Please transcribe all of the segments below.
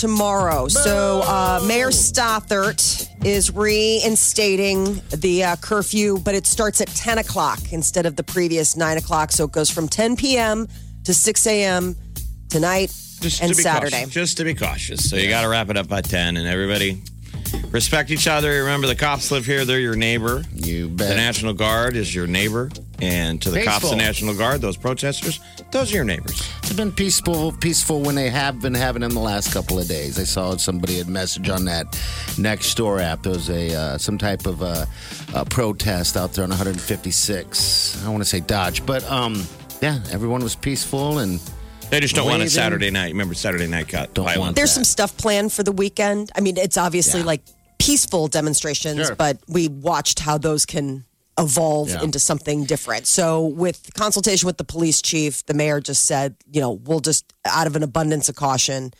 Tomorrow. So, uh, Mayor Stothert is reinstating the uh, curfew, but it starts at 10 o'clock instead of the previous 9 o'clock. So, it goes from 10 p.m. to 6 a.m. tonight Just and to be Saturday. Cautious. Just to be cautious. So you got to wrap it up by 10 and everybody respect each other. Remember, the cops live here. They're your neighbor. You The. National Guard is your neighbor. And to the cops Peaceful. and National Guard, those protesters, those are your neighbors. It's been peaceful, peaceful when they have been having them the last couple of days. I saw somebody had message on that next door app. There was a uh, some type of uh, uh, protest out there on 156. I want to say Dodge, but um, yeah, everyone was peaceful and They just don't want a Saturday night. Remember, Saturday night got Don't violent. want There's that. some stuff planned for the weekend. I mean, it's obviously Yeah. like peaceful demonstrations, Sure. but we watched how those can evolve Yeah. into something different. So, with consultation with the police chief, the mayor just said, you know, we'll just out of an abundance of caution,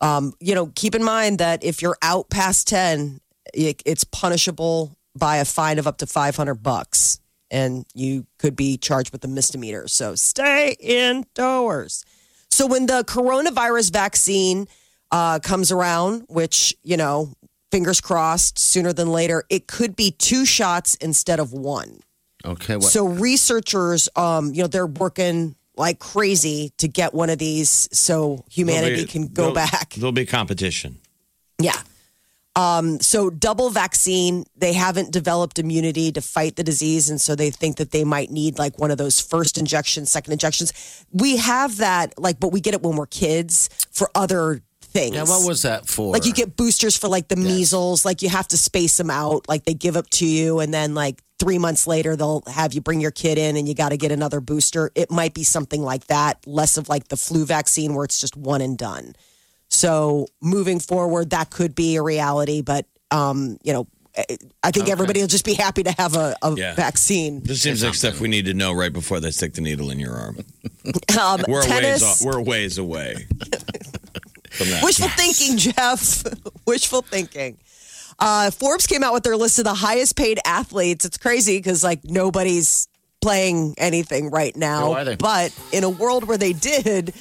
um, you know, keep in mind that if you're out past 10, it, it's punishable by a fine of up to 500 bucks and you could be charged with a misdemeanor. So, stay indoors. So when the coronavirus vaccine uh, comes around, which you know, fingers crossed, sooner than later, it could be two shots instead of one. okay. What, So researchers, um, you know, they're working like crazy to get one of these so humanity be- can go back. There'll be competition. Yeah. Um, so double vaccine, they haven't developed immunity to fight the disease, and so they think that they might need like one of those first injections, second injections. We have that, like, but we get it when we're kids for other things. yeah, what was that for? like you get boosters for like the measles, like you have to space them out, like they give up to you, and then like three months later they'll have you bring your kid in, and you got to get another booster. It might be something like that, less of like the flu vaccine where it's just one and done. So moving forward, that could be a reality, but um, you know, I think everybody will just be happy to have a, a Yeah. vaccine. This seems like stuff we need to know right before they stick the needle in your arm. Um, We're a ways, off, we're a ways away from that. wishful thinking, Jeff. wishful thinking. Uh, Forbes came out with their list of the highest paid athletes. It's crazy because like nobody's playing anything right now. They? But in a world where they did,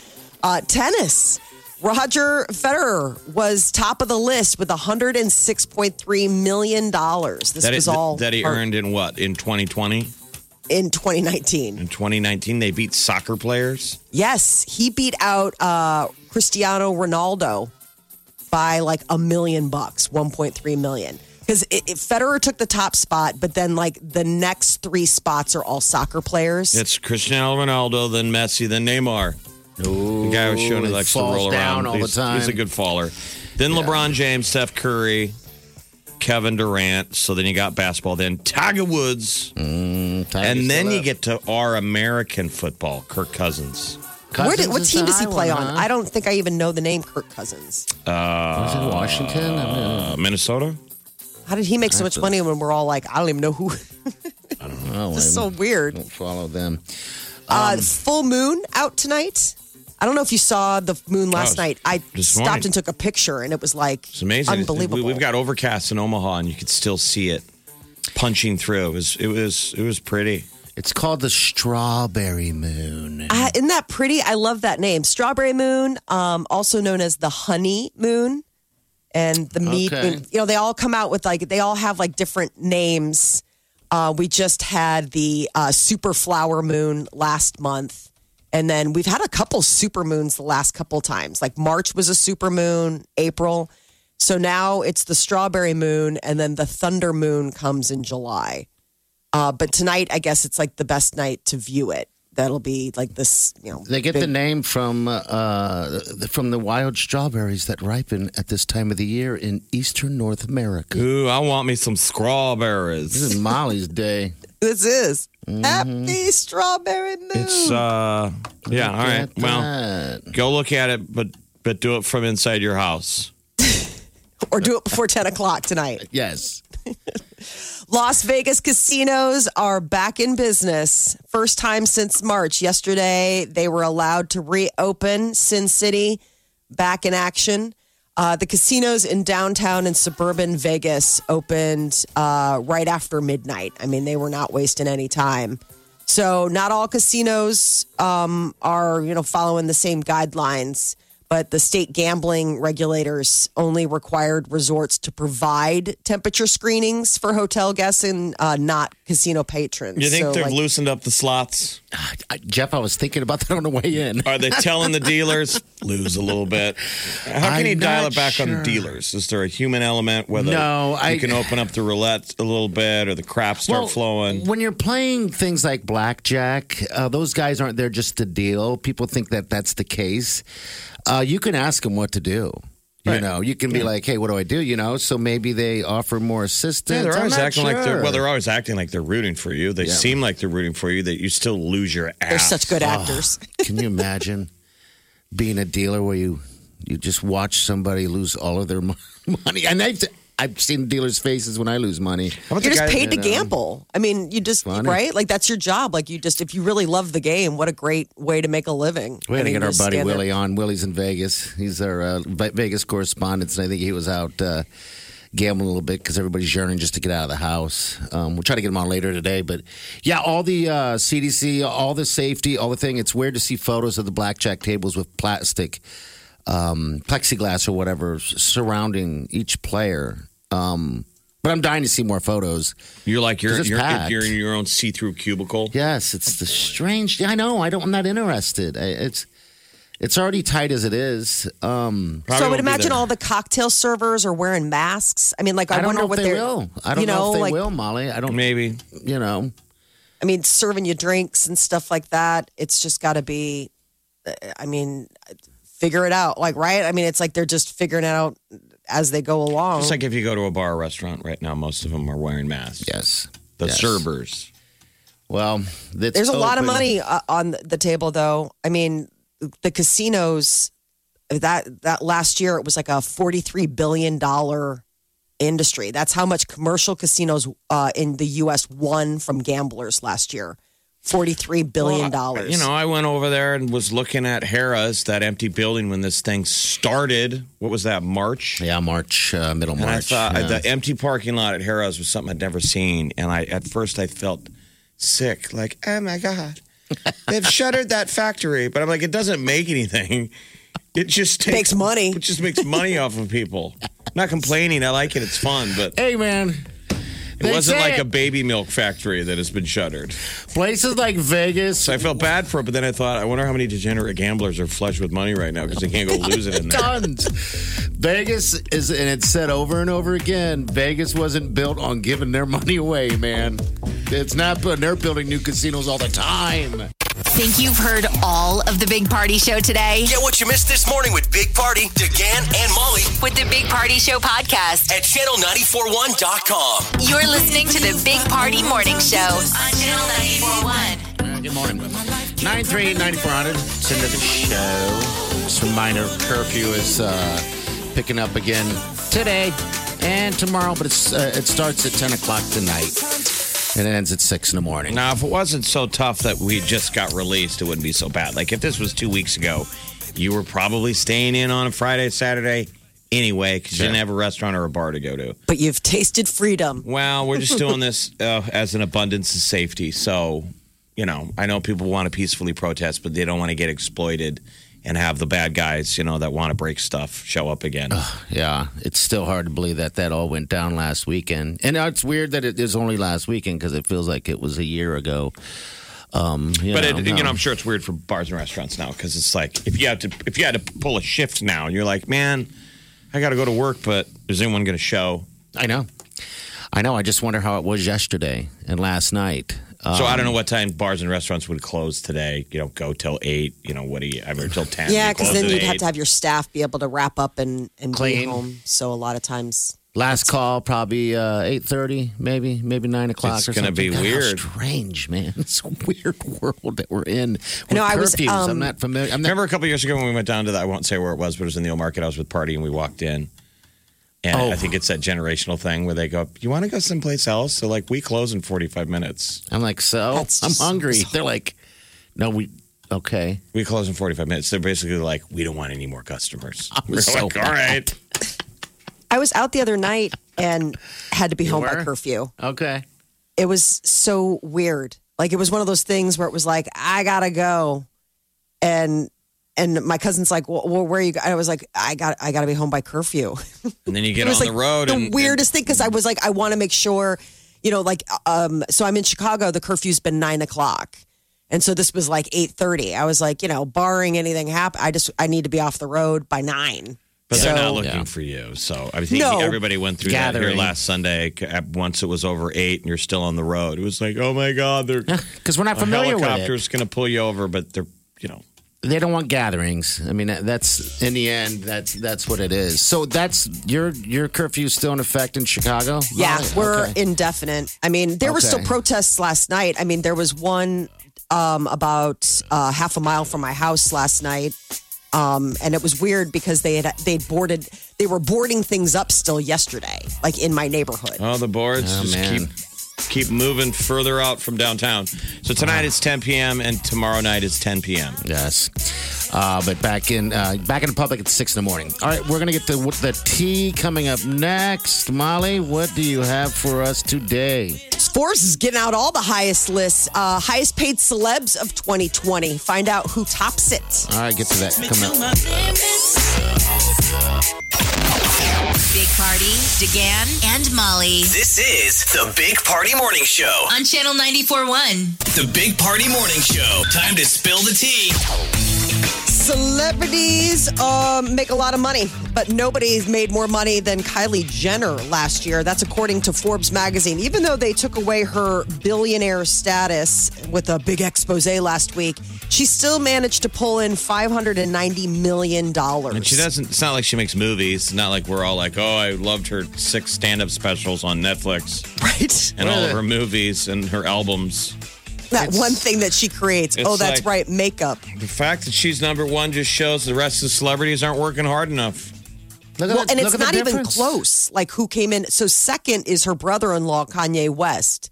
uh, tennis. Roger Federer was top of the list with 106.3 million dollars. This that, was all that he part- earned in what? In 2020? In 2019. In 2019, they beat soccer players. Yes, he beat out uh, Cristiano Ronaldo by like a million bucks, 1.3 million. Because it, it, Federer took the top spot, but then like the next three spots are all soccer players. It's Cristiano Ronaldo, then Messi, then Neymar. the guy was showing he he likes to roll down around. all the time. He's a good faller. Then LeBron James, Steph Curry, Kevin Durant. So then you got basketball. Then Tiger Woods. Tiger's and then you get to our American football, Kirk Cousins. Where did, Cousins what is team does he play one, on? huh? I don't think I even know the name Kirk Cousins. Was it Washington? Uh, Minnesota? How did he make so much money when we're all like, I don't even know who? I don't know. It's I so weird. don't follow them. Uh, full moon out tonight. I don't know if you saw the moon last Oh, night. I stopped morning. and took a picture, and it was like It's amazing. unbelievable. We, have got overcast in Omaha, and you could still see it punching through. It was it was it was pretty. It's called the Strawberry Moon. Uh, isn't that pretty? I love that name. Strawberry moon, um, also known as the honey moon, and the meat. Okay. moon. You know, they all come out with like they all have like different names. Uh, we just had the uh, super flower moon last month, and then we've had a couple super moons the last couple times. Like March was a super moon, April. So now it's the strawberry moon, and then the thunder moon comes in July. Uh, but tonight, I guess it's like the best night to view it. That'll be like this, you know. They get the name from uh, from the wild strawberries that ripen at this time of the year in eastern North America. Ooh, I want me some strawberries. This is Molly's day. This is happy strawberry moon. It's uh, yeah. All right. Look at Well, go look at it, but but do it from inside your house. or do it before 10 o'clock tonight. yes. Las Vegas casinos are back in business. First time since March. Yesterday, they were allowed to reopen Sin City back in action. Uh, the casinos in downtown and suburban Vegas opened uh, right after midnight. I mean, they were not wasting any time. So, not all casinos um, are, you know, following the same guidelines. But the state gambling regulators only required resorts to provide temperature screenings for hotel guests and uh, not casino patrons. You think So, they've like, loosened up the slots? I, Jeff, I was thinking about that on the way in. Are they telling the dealers lose a little bit? How can I'm you dial it back on sure. dealers? Is there a human element whether No, you I- can open up the roulette a little bit or the craps start Well, flowing? When you're playing things like blackjack, uh, those guys aren't there just to deal. People think that that's the case. Uh, you can ask them what to do. You Right. know, you can be like, "Hey, what do I do?" You know, so maybe they offer more assistance. Yeah, they're I'm always not acting like they're well. They're always acting like they're rooting for you. They Yeah. seem like they're rooting for you. That you still lose your ass. they're such good actors. Can you imagine being a dealer where you you just watch somebody lose all of their money? And I've I've seen dealers' faces when I lose money. How about You're just guy- paid to you know. gamble. I mean, you just Funny. right, like that's your job. Like you just, if you really love the game, what a great way to make a living. We I had to mean, get our buddy stand there. Willie on. Willie's in Vegas. He's our uh, Vegas correspondent, and I think he was out uh, gambling a little bit because everybody's yearning just to get out of the house. Um, we'll try to get him on later today, but yeah, all the uh, CDC, all the safety, all the thing. It's weird to see photos of the blackjack tables with plastic, um, plexiglass or whatever surrounding each player. Um, but I'm dying to see more photos. You're like you're 'Cause it's you're, you're in your own see-through cubicle. Yes, it's the strange. I know. I don't. I'm not interested. I, it's it's already tight as it is. Um, so I would imagine all the cocktail servers are wearing masks. I mean, like I, I, don't wonder know what they they're. will. I don't you know, if they like, will, Molly. I don't. Maybe You know. I mean, serving you drinks and stuff like that. It's just got to be. I mean, figure it out. Like right. I mean, it's like they're just figuring it out as they go along. just like if you go to a bar or restaurant right now, most of them are wearing masks. Yes. The Yes. servers. Well, it's There's a lot of money uh, on the table, though. I mean, the casinos that that last year it was like a 43 billion dollar industry. That's how much commercial casinos uh, in the U.S. won from gamblers last year. 43 billion dollars. You know, I went over there and was looking at Harrah's, that empty building when this thing started. What was that, March? Yeah, March, uh, middle And I thought yeah. the empty parking lot at Harrah's was something I'd never seen. And I at first I felt sick, like, oh my God. They've shuttered that factory. But I'm like, it doesn't make anything. It just takes, Makes money. It just makes money off of people. not complaining. I like it. It's fun. But hey, man. It wasn't like a baby milk factory that has been shuttered. places like Vegas. So I felt bad for it, but then I thought, I wonder how many degenerate gamblers are flush with money right now because they can't go lose it in there. Tons. Vegas is, and it's said over and over again. Vegas wasn't built on giving their money away, man. It's not. but They're building new casinos all the time. Think you've heard all of the Big Party Show today? Get what you missed this morning with Big Party, DeGan, and Molly With the Big Party Show podcast. at channel941.com. You're listening to the Big Party Morning Show on Channel 941. Uh, good morning. 938 9400. It's into the show. Just a reminder curfew is uh, picking up again today and tomorrow, but it's uh, it starts at 10 o'clock tonight. And it ends at six in the morning. Now, if it wasn't so tough that we just got released, it wouldn't be so bad. Like if this was two weeks ago, you were probably staying in on a Friday, Saturday anyway, because you didn't have a restaurant or a bar to go to. But you've tasted freedom. Well, we're just doing this uh, as an abundance of safety. So, you know, I know people want to peacefully protest, but they don't want to get exploited and have the bad guys, you know, that want to break stuff show up again. Yeah, it's still hard to believe that that all went down last weekend. And it's weird that it is only last weekend because it feels like it was a year ago. Um, you but know, it, you know, I'm sure it's weird for bars and restaurants now because it's like if you had to if you had to pull a shift now, and you're like, man, I got to go to work, but is anyone going to show? I know. I know. I just wonder how it was yesterday and last night. So I Um, don't know what time bars and restaurants would close today. You know, go till eight. You know, what do you? I mean, till ten. Yeah, because then you'd have to have your staff be able to wrap up and, and be Clean. home. So a lot of times. Last call, probably uh, eight thirty, maybe, maybe nine o'clock. It's gonna be God, weird. strange, man. It's a weird world that we're in. no, I was, curfews. I'm um, not familiar. I'm not, Remember a couple years ago when we went down to that? I won't say where it was, but it was in the old market. I was with Party and we walked in. And Oh. I think it's that generational thing where they go, You want to go someplace else? So, like, we close in 45 minutes. I'm like, so That's I'm hungry. bizarre. They're like, no, we okay. We close in 45 minutes. They're basically like, We don't want any more customers. We're so like, All right. I was out the other night and had to be home by curfew. Okay. It was so weird. Like it was one of those things where it was like, I gotta go. And and my cousin's like, well, well where are you? go-" I was like, I got, I got to be home by curfew. And then you it get was on like the road. And the and, weirdest thing because I was like, I want to make sure, you know, like, um, so I'm in Chicago. The curfew's been nine o'clock, and so this was like eight thirty. I was like, you know, barring anything happen, I just I need to be off the road by nine. But they're not looking Yeah. for you. So I think No. everybody went through that here last Sunday. uh, Once it was over eight and you're still on the road, it was like, oh my God, they're Because we're not familiar with it. helicopter's going to pull you over, but they're, you know, They don't want gatherings. I mean, that's in the end, that's that's what it is. So that's your your curfew still in effect in Chicago. Yeah, Molly? we're Okay. indefinite. I mean, there were still protests last night. I mean, there was one um, about uh, half a mile from my house last night. Um, and it was weird because they had they boarded they were boarding things up still yesterday, like in my neighborhood. oh, the boards Oh, just man. keep keep moving further out from downtown. So tonight it's 10 p.m. and tomorrow night is 10 p.m. Yes. Uh, but back in uh, back in the public at six in the morning. All right, we're gonna get to the tea coming up next. Molly, what do you have for us today? Forbes is getting out all the highest lists, uh, highest paid celebs of 2020. Find out who tops it. All right, get to that Come up. Big Party, DeGan, and Molly This is the Big Party Morning Show. on Channel 94.1. The Big Party Morning Show. Time to spill the tea. Celebrities um, make a lot of money, but nobody's made more money than Kylie Jenner last year. That's according to Forbes magazine. Even though they took away her billionaire status with a big expose last week, she still managed to pull in $590 million. And she doesn't, it's not like she makes movies. It's not like we're all like, oh, I loved her six stand up specials on Netflix Right? and all of her movies and her albums. That one thing that she creates. Oh, that's like- right, makeup. The fact that she's number one just shows the rest of the celebrities aren't working hard enough. Look at Well, the- and look it's at not even close. Like who came in? So second is her brother-in-law Kanye West.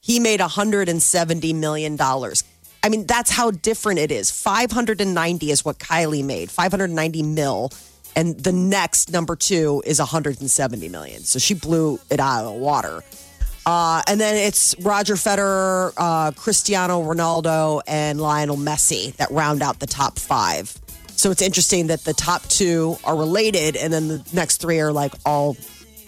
He made 170 million dollars. I mean, that's how different it is. 590 is what Kylie made. 590 mil. And the next number two is 170 million. So she blew it out of the water. Uh, and then it's Roger Federer, uh, Cristiano Ronaldo, and Lionel Messi that round out the top five. So it's interesting that the top two are related, and then the next three are like all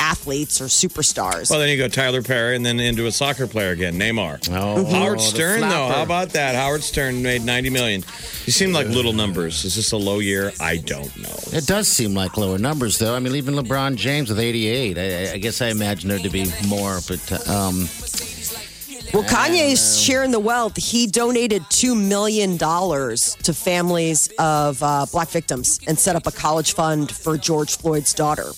athletes or superstars. Well, then you go Tyler Perry and then into a soccer player again, Neymar. Oh, Howard Stern, though, how about that? Howard Stern made 90 million. You seem like little numbers. Is this a low year? I don't know. It does seem like lower numbers, though. I mean, even LeBron James with 88. I, I guess I imagine there to be more, but um, Well, Kanye's sharing the wealth. He donated $2 million to families of uh, black victims and set up a college fund for George Floyd's daughter.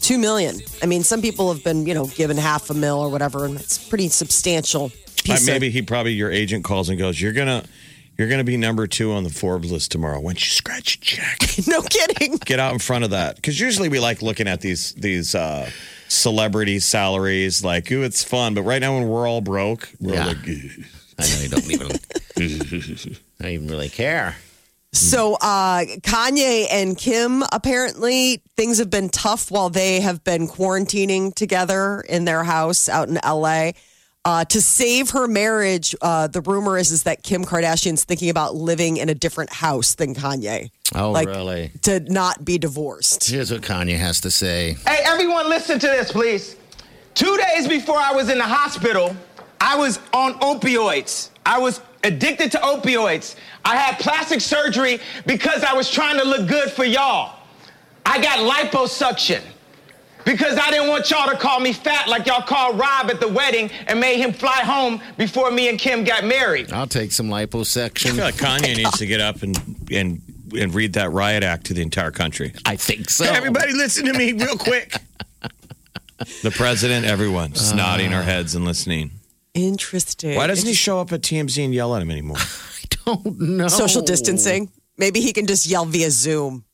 Two million. I mean, some people have been, you know, given half a mil or whatever, and it's pretty substantial. Like Piece of- maybe he probably your agent calls and goes, "You're gonna, you're gonna be number two on the Forbes list tomorrow. Why don't you scratch a check? no kidding. Get out in front of that because usually we like looking at these these uh, celebrity salaries. Like, ooh, it's fun. But right now, when we're all broke, we're Yeah. like, "Ugh." I know you don't even. I don't even really care. So uh, Kanye and Kim apparently things have been tough while they have been quarantining together in their house out in LA. Uh, to save her marriage, uh, the rumor is is that Kim Kardashian's thinking about living in a different house than Kanye Oh, Like- really? to not be divorced. Here's what Kanye has to say. Hey, everyone, listen to this, please. Two days before I was in the hospital, I was on opioids. I was addicted to opioids. I had plastic surgery because I was trying to look good for y'all. I got liposuction because I didn't want y'all to call me fat like y'all called Rob at the wedding and made him fly home before me and Kim got married. I'll take some liposuction. I liposuction. feel like Kanye needs to get up and and and read that riot act to the entire country. I think so. Hey, everybody, listen to me real quick. the president, everyone, just nodding our heads and listening. Interesting. Why doesn't he show up at TMZ and yell at him anymore? I don't know. social distancing? Maybe he can just yell via Zoom,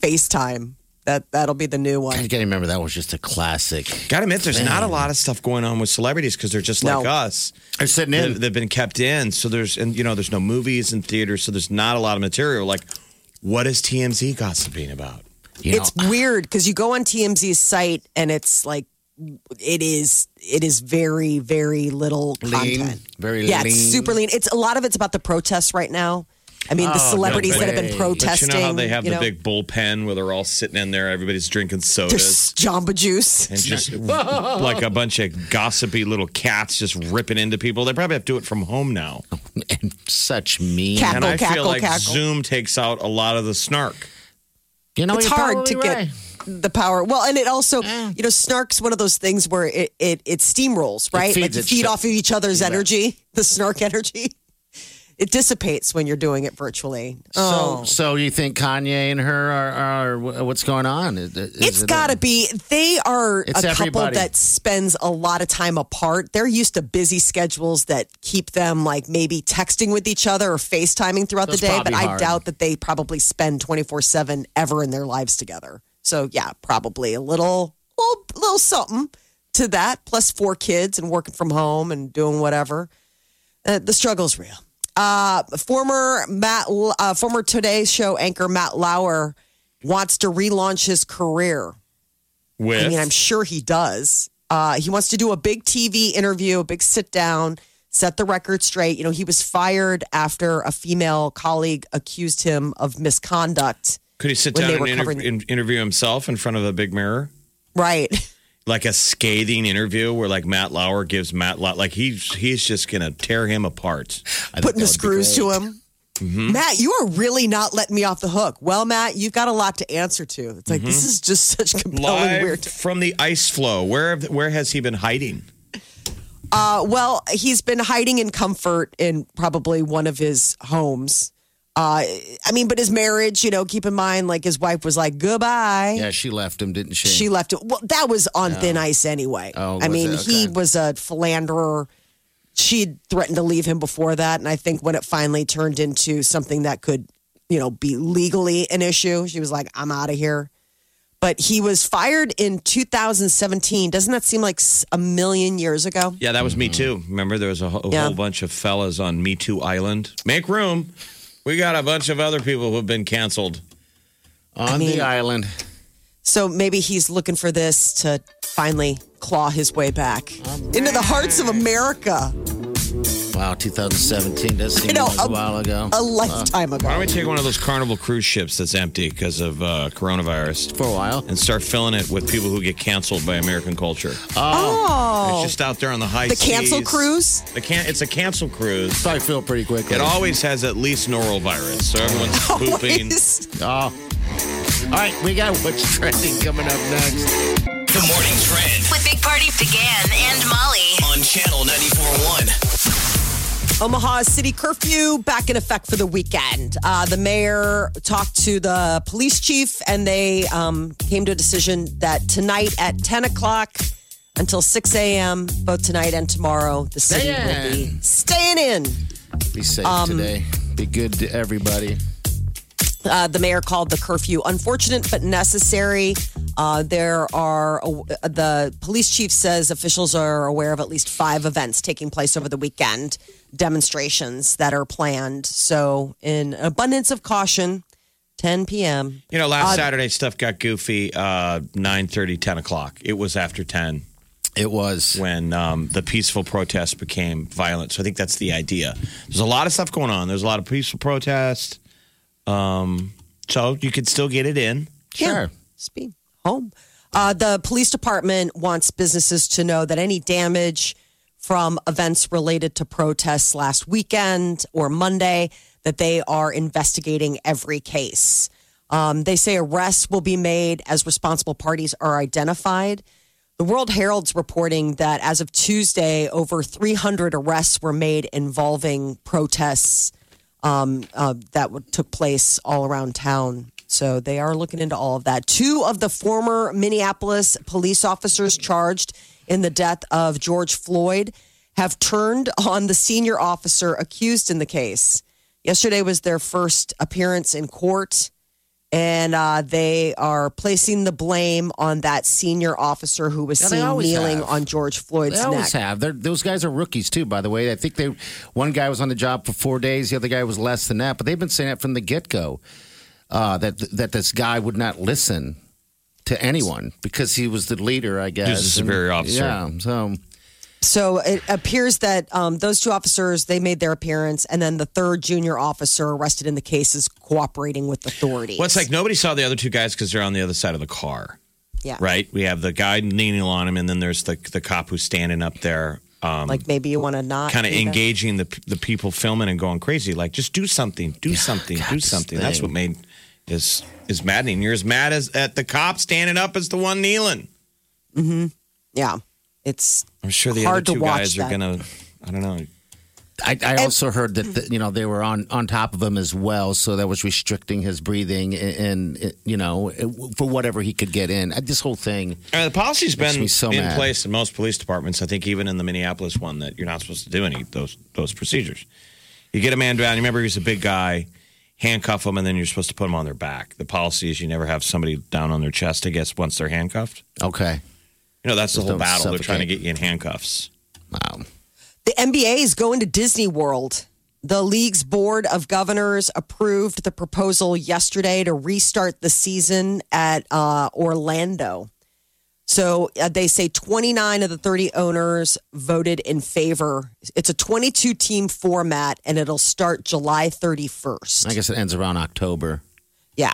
FaceTime. That that'll be the new one. I can't remember. That was just a classic. Gotta admit, there's not a lot of stuff going on with celebrities because they're just like No. us. They're sitting They- in. They've been kept in, so there's and you know there's no movies and theaters, so there's not a lot of material. Like, what is TMZ gossiping about? You know, it's weird because you go on TMZ's site and it's like it is it is very very little Lean, content. very yeah, lean. it's super lean. It's a lot of it's about the protests right now. I mean, the Oh, celebrities no that have been protesting. But you know how they have you the know, big bullpen where they're all sitting in there, everybody's drinking sodas. There's Jamba Juice. and just like a bunch of gossipy little cats just ripping into people. They probably have to do it from home now. and such mean. Cat- And I Cackle, feel like cackle. Zoom takes out a lot of the snark. You know, it's you're hard to probably get right. The power. Well, and it also, mm. you know, snark's one of those things where it it, it steamrolls, right? feeds like you feed off of each other's energy, the snark energy. It dissipates when you're doing it virtually. Oh. So, so you think Kanye and her are, are what's going on? Is, is It's it got to be. They are a couple everybody. that spends a lot of time apart. They're used to busy schedules that keep them like maybe texting with each other or FaceTiming throughout That's the day. But probably I doubt that they probably spend 24 7 ever in their lives together. So, yeah, probably a little, little, little something to that. Plus, four kids and working from home and doing whatever. Uh, the struggle's real. Uh, former Matt, uh, former Today Show anchor Matt Lauer wants to relaunch his career. With I mean, I'm sure he does. Uh, he wants to do a big TV interview, a big sit down, set the record straight. You know, he was fired after a female colleague accused him of misconduct. Could he sit down and inter- in- interview himself in front of a big mirror? Right. Like a scathing interview where like Matt Lauer gives Matt Lauer, like he's he's just gonna tear him apart. Putting the that would be screws to him. Matt, you are really not letting me off the hook. Well, Matt, you've got a lot to answer to. It's like, this is just such compelling, Live weird. from the ice floe. Where where has he been hiding? Uh, well, he's been hiding in comfort in probably one of his homes. Uh, I mean, but his marriage, you know, keep in mind, like his wife was like, goodbye. Yeah, she left him, didn't she? She left it. Well, that was on thin ice anyway. Oh, I mean, it? he was a philanderer. She had threatened to leave him before that. And I think when it finally turned into something that could, you know, be legally an issue, she was like, I'm out of here. But he was fired in 2017. Doesn't that seem like a million years ago? Yeah, that was Me Too. Remember, there was a, whole- a Yeah. whole bunch of fellas on Me Too Island. Make room. We got a bunch of other people who've been canceled. on mean- the island. So maybe he's looking for this to finally claw his way back um, into the hearts of America Wow, 2017 does seem You know, like a, a- while ago. a lifetime ago. Why don't we take one of those Carnival cruise ships that's empty because of uh, coronavirus For a while. and start filling it with people who get canceled by American culture? Oh, It's just out there on the high the cancel cruise. The can- it's a cancel cruise. Probably feel pretty quickly. It always has at least norovirus, so everyone's pooping. Oh. All right, we got what's trending coming up next. The morning trend With Big Party DeGan and Molly. on channel 94.1. Omaha city curfew back in effect for the weekend. Uh, the mayor talked to the police chief, and they um, came to a decision that tonight at 10 o'clock until 6 a.m., both tonight and tomorrow, the city will be staying in. Be safe Um, today. Be good to everybody. Uh, the mayor called the curfew unfortunate but necessary. Uh, there are uh, the police chief says officials are aware of at least five events taking place over the weekend, demonstrations that are planned. So, in abundance of caution, 10 p.m. You know, last Uh, Saturday stuff got goofy. Uh, 9 10 o'clock. It was after 10 It was. when um, the peaceful protest became violent. So I think that's the idea. There's a lot of stuff going on. There's a lot of peaceful protest. Um, so you could still get it in. Sure. Speed home. Uh, the police department wants businesses to know that any damage from events related to protests last weekend or Monday, that they are investigating every case. Um, they say arrests will be made as responsible parties are identified. The World Herald's reporting that as of Tuesday, over 300 arrests were made involving protests um, uh, that took place all around town. So they are looking into all of that. Two of the former Minneapolis police officers charged in the death of George Floyd have turned on the senior officer accused in the case. Yesterday was their first appearance in court, and uh, they are placing the blame on that senior officer who was Yeah, seen kneeling have. on George Floyd's They always neck. have. They're, those guys are rookies too, by the way. I think they one guy was on the job for four days, the other guy was less than that. But they've been saying that from the get go uh, that that this guy would not listen to anyone because he was the leader, I guess. He was a superior And- officer. Yeah. So So it appears that um, those two officers they made their appearance, and then the third junior officer arrested in the case is cooperating with authorities. Well, it's like nobody saw the other two guys because they're on the other side of the car, yeah, right? We have the guy leaning on him, and then there's the the cop who's standing up there, um, Like maybe you want to not kind of engaging the the people filming and going crazy. Like, just do something, do something, do something. That's thing. what made is is maddening. You're as mad as at the cop standing up as the one kneeling. Mm-hmm. Yeah, it's I'm sure the Hard other two watch guys are gonna. I don't know. I, I also heard that the, you know they were on on top of him as well, so that was restricting his breathing and, and you know for whatever he could get in. Uh, This whole thing. Uh, the policy's been so in mad. place in most police departments. I think even in the Minneapolis one that you're not supposed to do any of those those procedures. You get a man down. You remember he's a big guy. Handcuff them and then you're supposed to put them on their back. The policy is you never have somebody down on their chest. I guess once they're handcuffed. Okay. You know that's the whole don't battle. They're trying to get you in handcuffs. Wow. the NBA is going to Disney World. The league's board of governors approved the proposal yesterday to restart the season at uh, Orlando. So uh, they say 29 of the 30 owners voted in favor. It's a 22 team format and it'll start July 31st. I guess it ends around October. Yeah,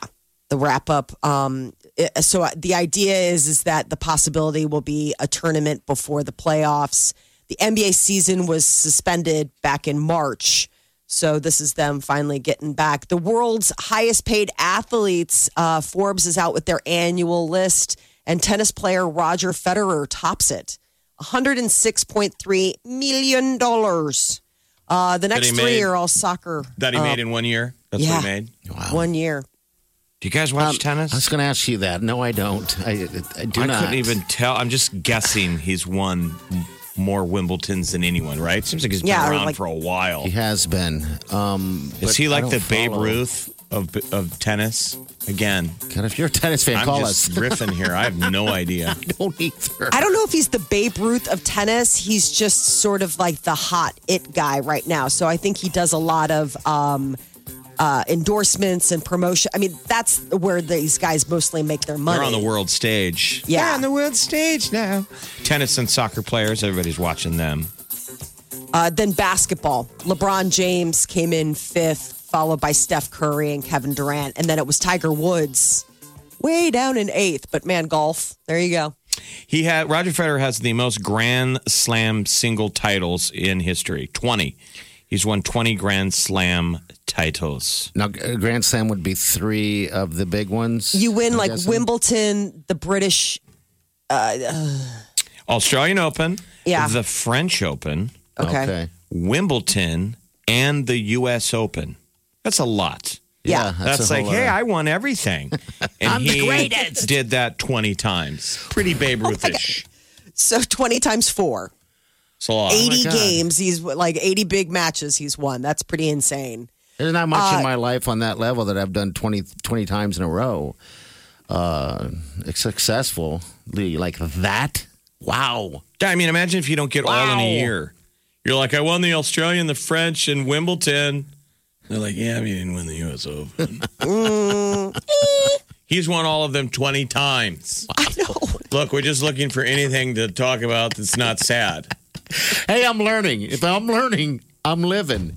the wrap up. Um, it- so the idea is is that the possibility will be a tournament before the playoffs. The NBA season was suspended back in March. So this is them finally getting back. The world's highest paid athletes, uh, Forbes is out with their annual list, and tennis player Roger Federer tops it. $106.3 million. Uh, the next he three made- are all soccer. That he uh, made in one year. That's yeah. what he made. Wow. one year. Do you guys watch Um, tennis? I was going to ask you that. No, I don't. I, I do I not. I couldn't even tell. I'm just guessing he's won more Wimbledons than anyone, right? Seems like he's been Yeah, around like- for a while. He has been. Um, Is he like don't the Babe. Ruth of of tennis? Again, God, if you're a tennis fan, I'm call just us. riffing here. I have no idea. don't either. I don't know if he's the Babe Ruth of tennis. He's just sort of like the hot it guy right now. So I think he does a lot of um, uh, endorsements and promotion. I mean, that's where these guys mostly make their money. They're on the world stage. Yeah. They're on the world stage now. Tennis and soccer players, everybody's watching them. Uh, then basketball. LeBron James came in fifth, followed by Steph Curry and Kevin Durant. And then it was Tiger Woods way down in eighth. But man, golf, there you go. He had Roger Federer has the most Grand Slam single titles in history. Twenty. He's won twenty Grand Slam titles. Now, uh, Grand Slam would be three of the big ones. You win I'm like guessing? Wimbledon, the British. Uh, Australian Open, Yeah. the French Open, Okay. Okay. Wimbledon, and the U.S. Open. That's a lot. Yeah. That's, a like, hey. I won everything. And I'm the greatest. did that 20 times. Pretty Babe Ruthish. So 20 times four. It's a lot. 80 God. games. He's like 80 big matches he's won. That's pretty insane. There's not much Uh, in my life on that level that I've done 20, 20 times in a row. Uh, successfully like that. Wow. Yeah, I mean, imagine if you don't get all in a year. You're like, I won the Australian, the French, and Wimbledon. They're like, yeah, but you didn't win the U.S. Open. He's won all of them 20 times. I know. Look, we're just looking for anything to talk about that's not sad. Hey, I'm learning. If I'm learning, I'm living.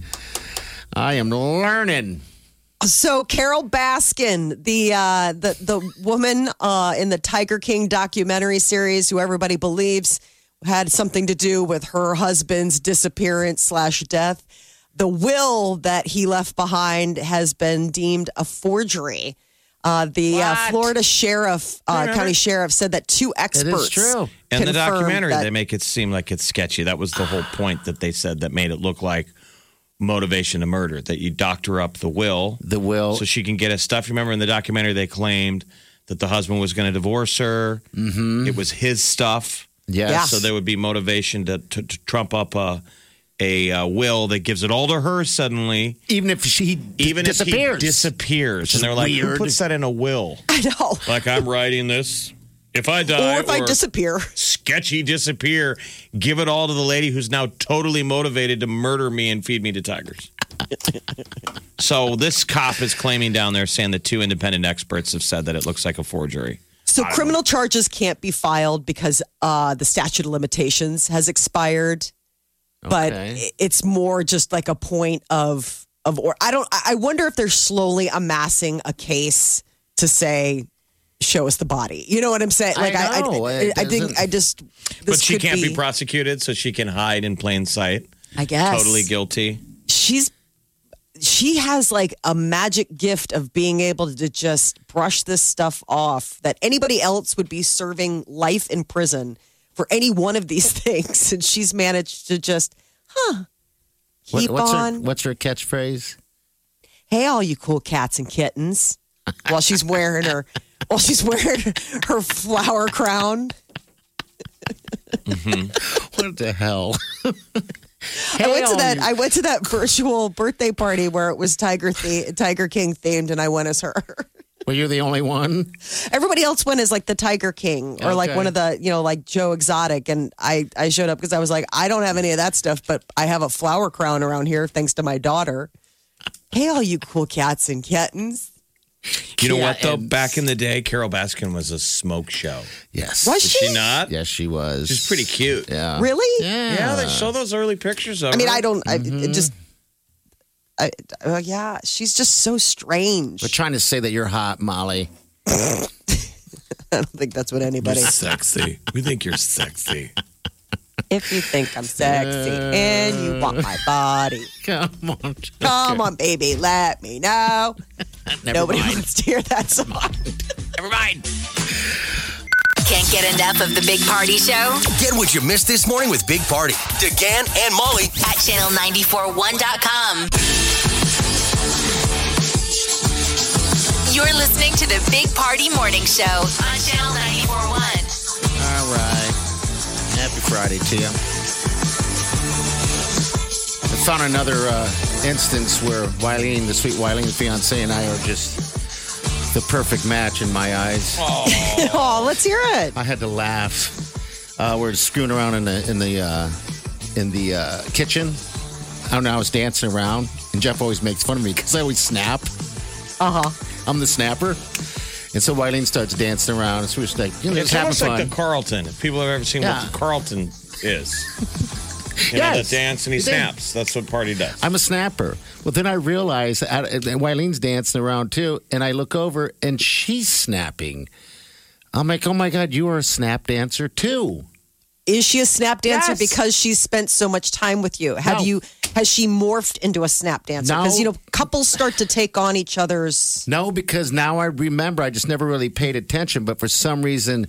I am learning. So Carole Baskin, the uh, the the woman uh, in the Tiger King documentary series, who everybody believes had something to do with her husband's disappearance slash death, the will that he left behind has been deemed a forgery. Uh, the uh, Florida sheriff, uh, county sheriff, said that two experts. true. In the documentary, that- they make it seem like it's sketchy. That was the whole point that they said that made it look like motivation to murder, that you doctor up the will The will. so she can get his stuff. Remember in the documentary, they claimed that the husband was going to divorce her. Mm-hmm. It was his stuff. yes. Yeah. So there would be motivation to, to, to trump up a, a uh, will that gives it all to her suddenly, Even if she even disappears. if he disappears. Which And they're like, who weird. puts that in a will? I know. Like, I'm writing this. If I die, Or if I disappear. sketchy disappear, give it all to the lady who's now totally motivated to murder me and feed me to tigers. so this cop is claiming down there saying that two independent experts have said that it looks like a forgery. So criminal charges can't be filed because uh, the statute of limitations has expired. But Okay. it's more just like a point of of or I don't I I wonder if they're slowly amassing a case to say show us the body. You know what I'm saying? I Like I know. I, It I, think I just But she can't be. prosecuted, so she can hide in plain sight. I guess Totally guilty. she's she has like a magic gift of being able to just brush this stuff off that anybody else would be serving life in prison for any one of these things and she's managed to just huh What- what's on her what's her catchphrase? hey all you cool cats and kittens while she's wearing her while she's wearing her flower crown mm-hmm. What the hell? I went to that. you- I went to that virtual birthday party where it was Tiger the- Tiger King themed, and I went as her. Well, you're the only one. Everybody else went as like the Tiger King or like Okay. one of the, you know, like Joe Exotic. And I, I showed up because I was like, I don't have any of that stuff, but I have a flower crown around here thanks to my daughter. Hey, all you cool cats and kittens. You know what, though? Back in the day, Carole Baskin was a smoke show. Yes. Was Is she? she not? Yes, she was. She's pretty cute. Yeah. Really? Yeah. Yeah, they show those early pictures of her. I mean, her. I don't, I it just, I, uh, yeah, she's just so strange. We're trying to say that you're hot, Molly. I don't think that's what anybody. You're sexy. We think you're sexy. If you think I'm sexy and you want my body, Come on. come on, baby, let me know. Never Nobody mind. wants to hear that song. Never mind. Can't get enough of the Big Party Show Get what you missed this morning with Big Party, DeGan and Molly at channel941.com. You're listening to the Big Party Morning Show on channel 941. All right. Happy Friday to you. I found another uh, instance where Wileen, the sweet Wileen, the fiance, and I are just the perfect match in my eyes. Oh, let's hear it. I had to laugh. Uh, we're screwing around in the in the uh, in the uh, kitchen. I don't know. I was dancing around, and Jeff always makes fun of me because I always snap. Uh huh. I'm the snapper, and so Wileen starts dancing around. So we're just like, you know, It's almost fun. like the Carlton. If people have ever seen Yeah. what the Carlton is. You know, Yes. the dance and he snaps. That's what Party does. I'm a snapper. Well, then I realize and Wileen's dancing around too, and I look over and she's snapping. I'm like, oh my god, you are a snap dancer too. Is she a snap dancer Yes. because she's spent so much time with you? Have No. you? Has she morphed into a snap dancer? No. Because you know, couples start to take on each other's. No, because now I remember. I just never really paid attention. But for some reason,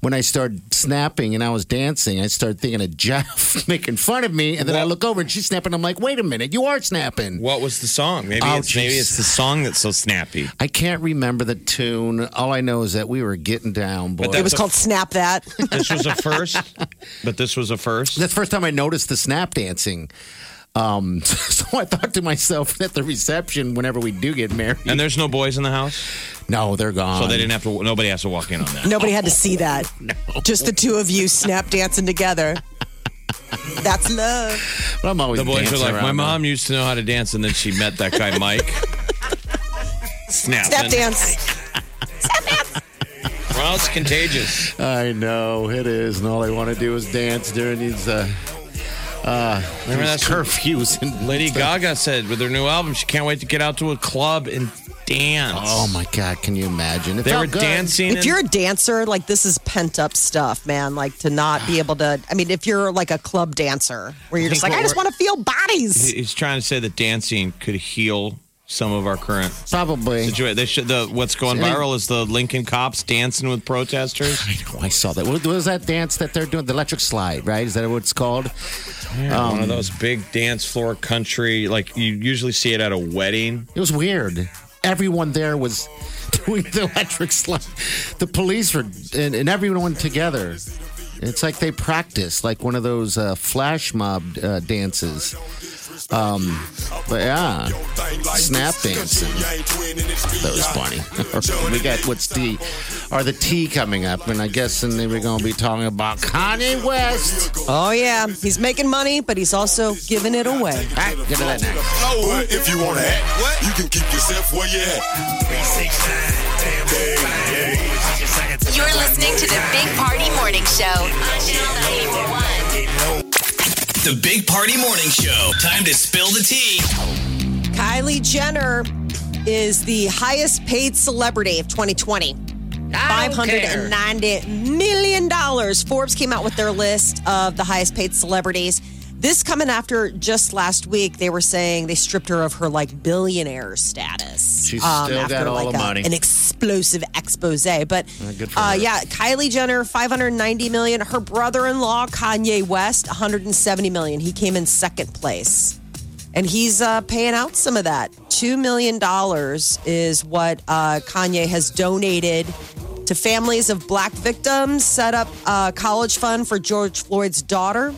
when I started snapping and I was dancing, I started thinking of Jeff making fun of me, and then I look over and she's snapping. I'm like, wait a minute, you are snapping. What was the song? Maybe Oh, it's maybe it's the song that's so snappy. I can't remember the tune. All I know is that we were getting down, boy. But It was a- called Snap That. This was a first, but this was a first. That's the first time I noticed the snap dancing. Um, so I thought to myself at the reception, whenever we do get married, And there's no boys in the house, no, they're gone. so they didn't have to. Nobody has to walk in on that. Nobody had to see that. Just the two of you snap dancing together. That's love. But I'm always The boys are dancing like, my around mom used to know how to dance, and then she met that guy Mike. Snapping. Snap dance. Well, it's contagious. I know it is, and all I want to do is dance during these uh, uh, Remember these that's what curfews. And Lady Gaga said with her new album, she can't wait to get out to a club and dance. Oh my God! Can you imagine? It They felt were good. dancing. If you're a dancer, like this is pent up stuff, man. Like to not be able to. I mean, if you're like a club dancer, where you're just like, I just want to feel bodies. He's trying to say that dancing could heal some of our current Probably. situation. They should. The what's going viral is the Lincoln cops dancing with protesters. I know. I saw that. What was that dance that they're doing? The electric slide, right? Is that what it's called? Yeah, one of those big dance floor country. Like you usually see it at a wedding. It was weird. Everyone there was doing the electric slide. The police were and, and everyone together. It's like they practiced, like one of those uh, flash mob uh, dances. Um, but yeah, snap dancing. That was funny. we got what's the are the tea coming up, and I guess and then we're gonna be talking about Kanye West. Oh yeah, he's making money, but he's also giving it away. All right, get to that next. If you wanna act, what? You can keep yourself where you at. You're listening to the Big Party Morning Show on Channel 941. The Big Party Morning Show. Time to spill the tea. Kylie Jenner is the highest paid celebrity of 2020. $590 million. Forbes came out with their list of the highest paid celebrities. This coming after just last week, they were saying they stripped her of her like billionaire status. She's still got all the a- money. An explosive expose. But good uh, yeah, Kylie Jenner, 590 million. Her brother-in-law, Kanye West, 170 million. He came in second place and he's uh, paying out some of that. Two million dollars is what uh, Kanye has donated to families of black victims. Set up a college fund for George Floyd's daughter.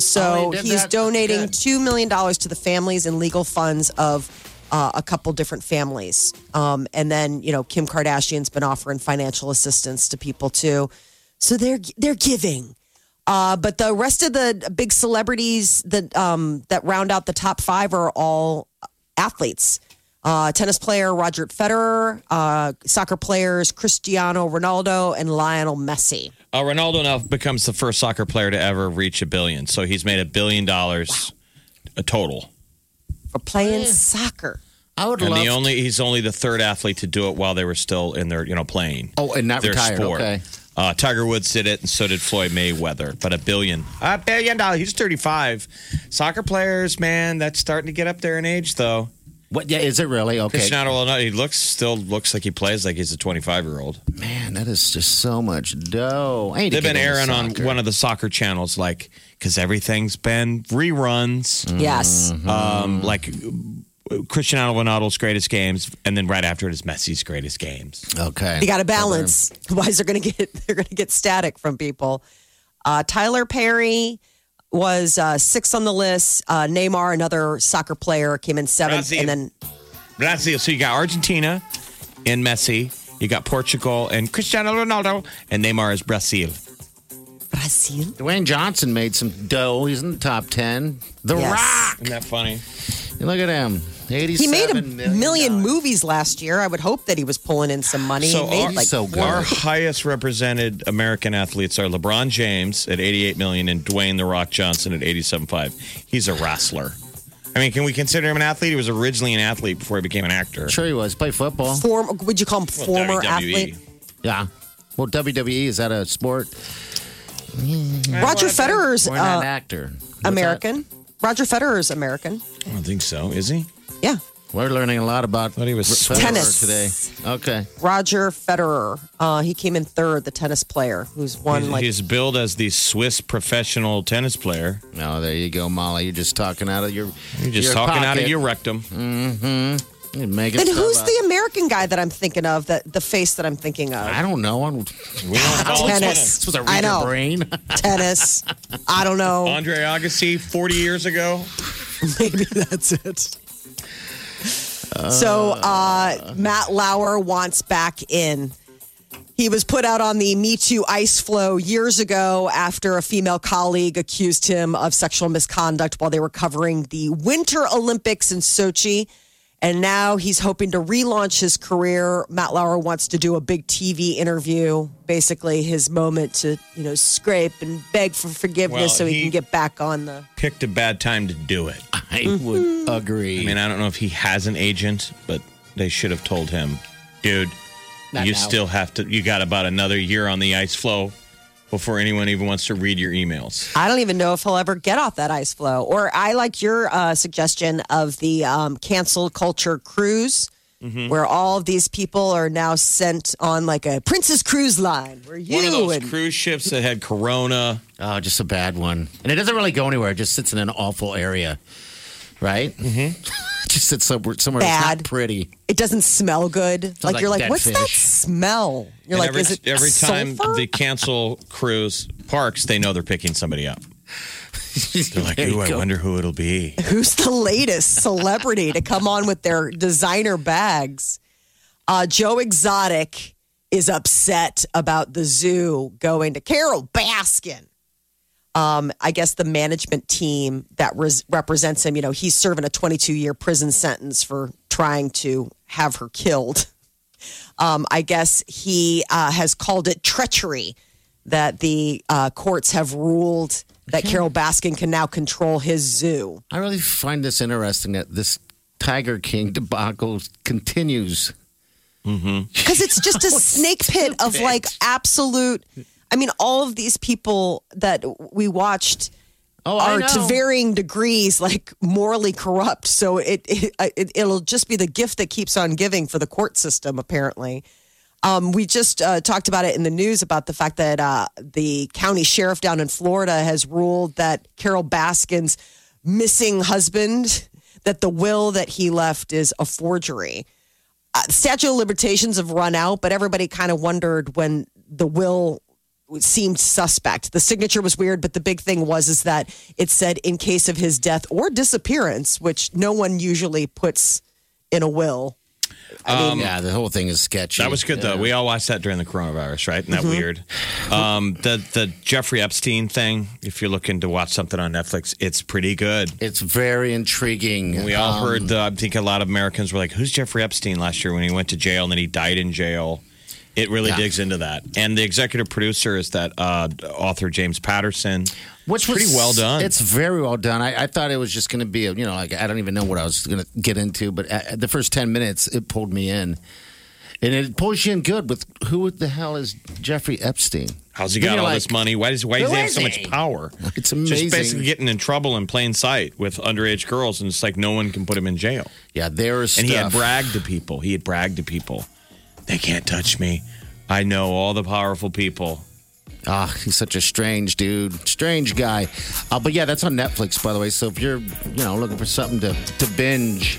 So Oh, he he's that? donating Good. two million dollars to the families and legal funds of uh, a couple different families. Um, and then you know Kim Kardashian's been offering financial assistance to people too. So they're they're giving. Uh, but the rest of the big celebrities that um, that round out the top five are all athletes. Uh, tennis player Roger Federer, uh, soccer players Cristiano Ronaldo and Lionel Messi. Uh, Ronaldo now becomes the first soccer player to ever reach a billion. So he's made a billion dollars a total. For playing soccer. I would And love. the only he's only the third athlete to do it while they were still in their you know playing. oh, and not their retired. sport. Okay. Uh, Tiger Woods did it, and so did Floyd Mayweather. But a billion, a billion dollars. He's thirty-five. Soccer players, man, that's starting to get up there in age, though. What? Yeah, is it really? Okay. Cristiano Ronaldo, he looks still looks like he plays like he's a twenty-five-year-old. Man, that is just so much dough. I They've been airing on one of the soccer channels, like because everything's been reruns. Yes. Um, like Cristiano Ronaldo's greatest games, and then right after it is Messi's greatest games. Okay. You got to balance. Otherwise, they're going to get they're going to get static from people. Uh, Tyler Perry was uh, sixth on the list. Uh, Neymar, another soccer player, came in seventh, Brazil. and then Brazil. So you got Argentina and Messi. You got Portugal and Cristiano Ronaldo, and Neymar is Brazil. Brazil. Dwayne Johnson made some dough. He's in the top 10. The Yes. Rock. Isn't that funny? Look at him. He made a million million movies last year. I would hope that he was pulling in some money. So he made our, like so good. our highest represented American athletes are LeBron James at 88 million and Dwayne the Rock Johnson at 87.5. He's a wrestler. I mean, can we consider him an athlete? He was originally an athlete before he became an actor. Sure he was. Play football. form. Would you call him Well, former WWE. athlete? Yeah. Well, WWE, is that a sport? Roger Federer's Or not an uh, actor? What's that? American. Roger Federer's American. I don't think so. Is he? Yeah. We're learning a lot about Thought he was Federer Tennis. today. Okay. Roger Federer. Uh, he came in third, the tennis player who's won He's, like he's billed as the Swiss professional tennis player. No, there you go, Molly. You're just talking out of your. You're just your talking out of your rectum. You're making And stuff who's up. the American guy that I'm thinking of? That the face that I'm thinking of? I don't know. I'm We don't follow Tennis. supposed to read I your know. brain. Tennis. I don't know. Andre Agassi, 40 years ago. Maybe that's it. So uh, Matt Lauer wants back in. He was put out on the Me Too ice floe years ago after a female colleague accused him of sexual misconduct while they were covering the Winter Olympics in Sochi. And now he's hoping to relaunch his career. Matt Lauer wants to do a big TV interview, basically his moment to, you know, scrape and beg for forgiveness Well, so he, he- can get back on the. Picked a bad time to do it. I Mm-hmm. would agree. I mean, I don't know if he has an agent, but they should have told him, dude, Not you now. still have to, you got about another year on the ice floe before anyone even wants to read your emails. I don't even know if he'll ever get off that ice floe. Or I like your uh, suggestion of the um, cancel culture cruise, Mm-hmm. where all of these people are now sent on like a Princess Cruise Line, where you One of those and cruise ships that had Corona. Oh, just a bad one. And it doesn't really go anywhere. It just sits in an awful area, right? Mm-hmm. just sits somewhere, somewhere that's not pretty. it doesn't smell good. Like, like you're like, dead what's that smell? You're And like, every, is it every time sulfur? they cancel cruise parks, they know they're picking somebody up. They're like, There you ooh, I go. wonder who it'll be. Who's the latest celebrity to come on with their designer bags? Uh, Joe Exotic is upset about the zoo going to Carole Baskin. Um, I guess the management team that res- represents him, you know, he's serving a 22 year prison sentence for trying to have her killed. Um, I guess he uh, has called it treachery that the uh, courts have ruled that Carole Baskin can now control his zoo. I really find this interesting that this Tiger King debacle continues. because it's just a snake pit of like absolute i mean all of these people that we watched Oh, are to varying degrees like morally corrupt. So it, it, it it'll just be the gift that keeps on giving for the court system apparently. Um, we just uh, talked about it in the news about the fact that uh, the county sheriff down in Florida has ruled that Carole Baskin's missing husband, that the will that he left is a forgery. Uh, statute of limitations have run out, but everybody kind of wondered when the will seemed suspect. The signature was weird, but the big thing was is that it said in case of his death or disappearance, which no one usually puts in a will. yeah, the whole thing is sketchy. That was good though. We all watched that during the coronavirus, right? Isn't that Mm-hmm. weird? Um, the the Jeffrey Epstein thing. If you're looking to watch something on Netflix, it's pretty good. It's very intriguing. We all Um, heard the. I think a lot of Americans were like, "Who's Jeffrey Epstein?" Last year when he went to jail and then he died in jail. It really Yeah. digs into that. And the executive producer is that uh, author James Patterson. Which It's pretty well done. It's very well done. I, I thought it was just going to be, a, you know, like I don't even know what I was going to get into, but at the first ten minutes, it pulled me in, and it pulls you in good with who the hell is Jeffrey Epstein? How's he got all like, this money? Why does why does he have so much power? It's amazing. Just basically getting in trouble in plain sight with underage girls, and it's like no one can put him in jail. Yeah, there is And he had bragged to people. He had bragged to people. They can't touch me. I know all the powerful people. Ah, he's such a strange dude, strange guy. Uh, but yeah, that's on Netflix, by the way. So if you're, you know, looking for something to, to binge,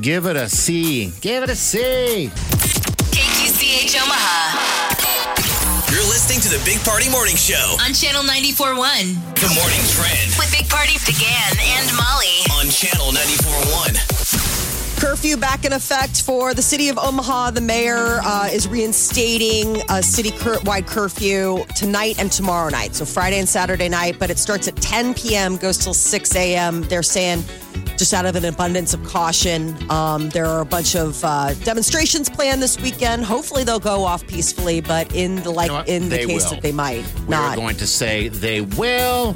give it a C. Give it a C. KQCH Omaha You're listening to the Big Party Morning Show. on Channel 94.1 The morning trend with Big Party began and Molly. on Channel 94.1. Curfew back in effect for the city of Omaha. The mayor uh, is reinstating a city-wide curfew tonight and tomorrow night. So Friday and Saturday night, but it starts at 10 p.m., goes till 6 a.m. They're saying just out of an abundance of caution. Um, there are a bunch of uh, demonstrations planned this weekend. Hopefully, they'll go off peacefully, but in the like You know in the They case will. that they might not, We're going to say they will.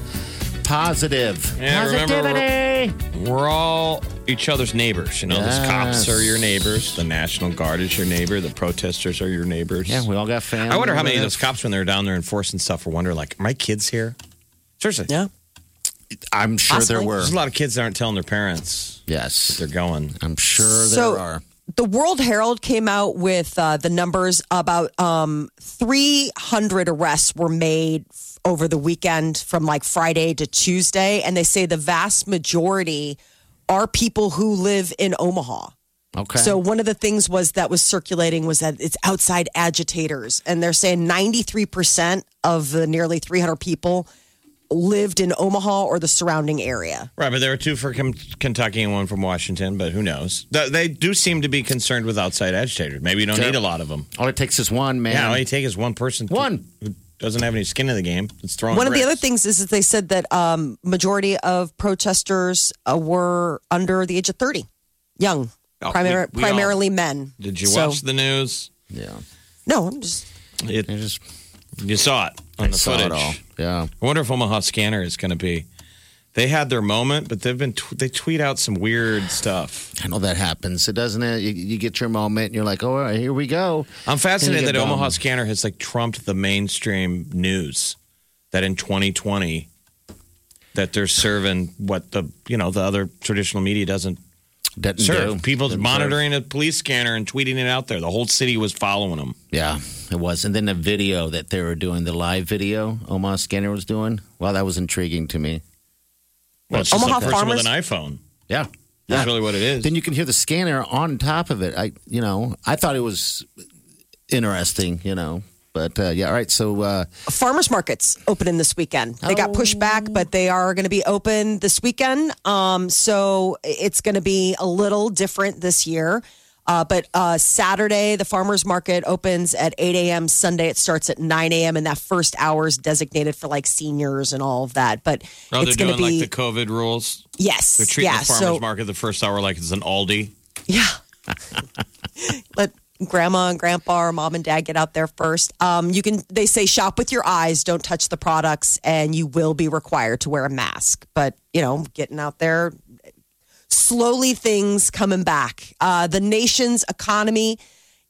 Positive. Yeah, remember- Positivity. We're all each other's neighbors. You know, the cops are your neighbors. The National Guard is your neighbor. The protesters are your neighbors. Yeah, we all got family. I wonder how many of those cops, when they're down there enforcing stuff, are wondering, like, are my kids here? Seriously. yeah. I'm sure there were. There's a lot of kids that aren't telling their parents Yes. they're going. I'm sure So- there are. the World Herald came out with uh, the numbers about um, 300 arrests were made f- over the weekend from like Friday to Tuesday. And they say the vast majority are people who live in Omaha. Okay. So one of the things was that was circulating was that it's outside agitators. And they're saying 93% of the nearly 300 people lived in Omaha or the surrounding area. Right, but there are two for Ken- Kentucky and one from Washington, but who knows? They do seem to be concerned with outside agitators. Maybe you don't Sure. need a lot of them. All it takes is one, man. Yeah, all you take is one person. One. Who doesn't have any skin in the game. It's throwing One of the other things is that they said that um, majority of protesters uh, were under the age of 30, young, Oh, primar- we- we all- primarily men. Did you So- watch the news? yeah. No, I'm just. It, just you saw it on I the saw footage. it all. Yeah. I wonder if Omaha Scanner is going to be. They had their moment, but they've been they tweet out some weird stuff. I know that happens. It doesn't it? You, you get your moment and you're like, oh, all right, here we go. I'm fascinated that Omaha. Scanner has like trumped the mainstream news. That in 2020, that they're serving what the you know the other traditional media doesn't Didn't serve. do. People Didn't monitoring a police scanner and tweeting it out there. The whole city was following them. Yeah, it was. And then the video that they were doing, the live video Omaha Scanner was doing, well, that was intriguing to me. Well, it's just Omaha a person farmers- with an iPhone. Yeah. That's Yeah. really what it is. Then you can hear the scanner on top of it. I, you know, I thought it was interesting, you know. But uh, yeah, all right. So uh, farmers markets opening this weekend. They got pushed back, but they are going to be open this weekend. Um, so it's going to be a little different this year. Uh, but uh, Saturday, the farmers market opens at 8 a.m. Sunday, it starts at 9 a.m. And that first hour is designated for like seniors and all of that. But Oh, they're it's going doing to be like the COVID rules. yes, They're treating yeah. the farmers So market the first hour like it's an Aldi. yeah, let grandma and grandpa or mom and dad get out there first. Um, you can. They say shop with your eyes, don't touch the products, and you will be required to wear a mask. But you know, getting out there, slowly things coming back. Uh, the nation's economy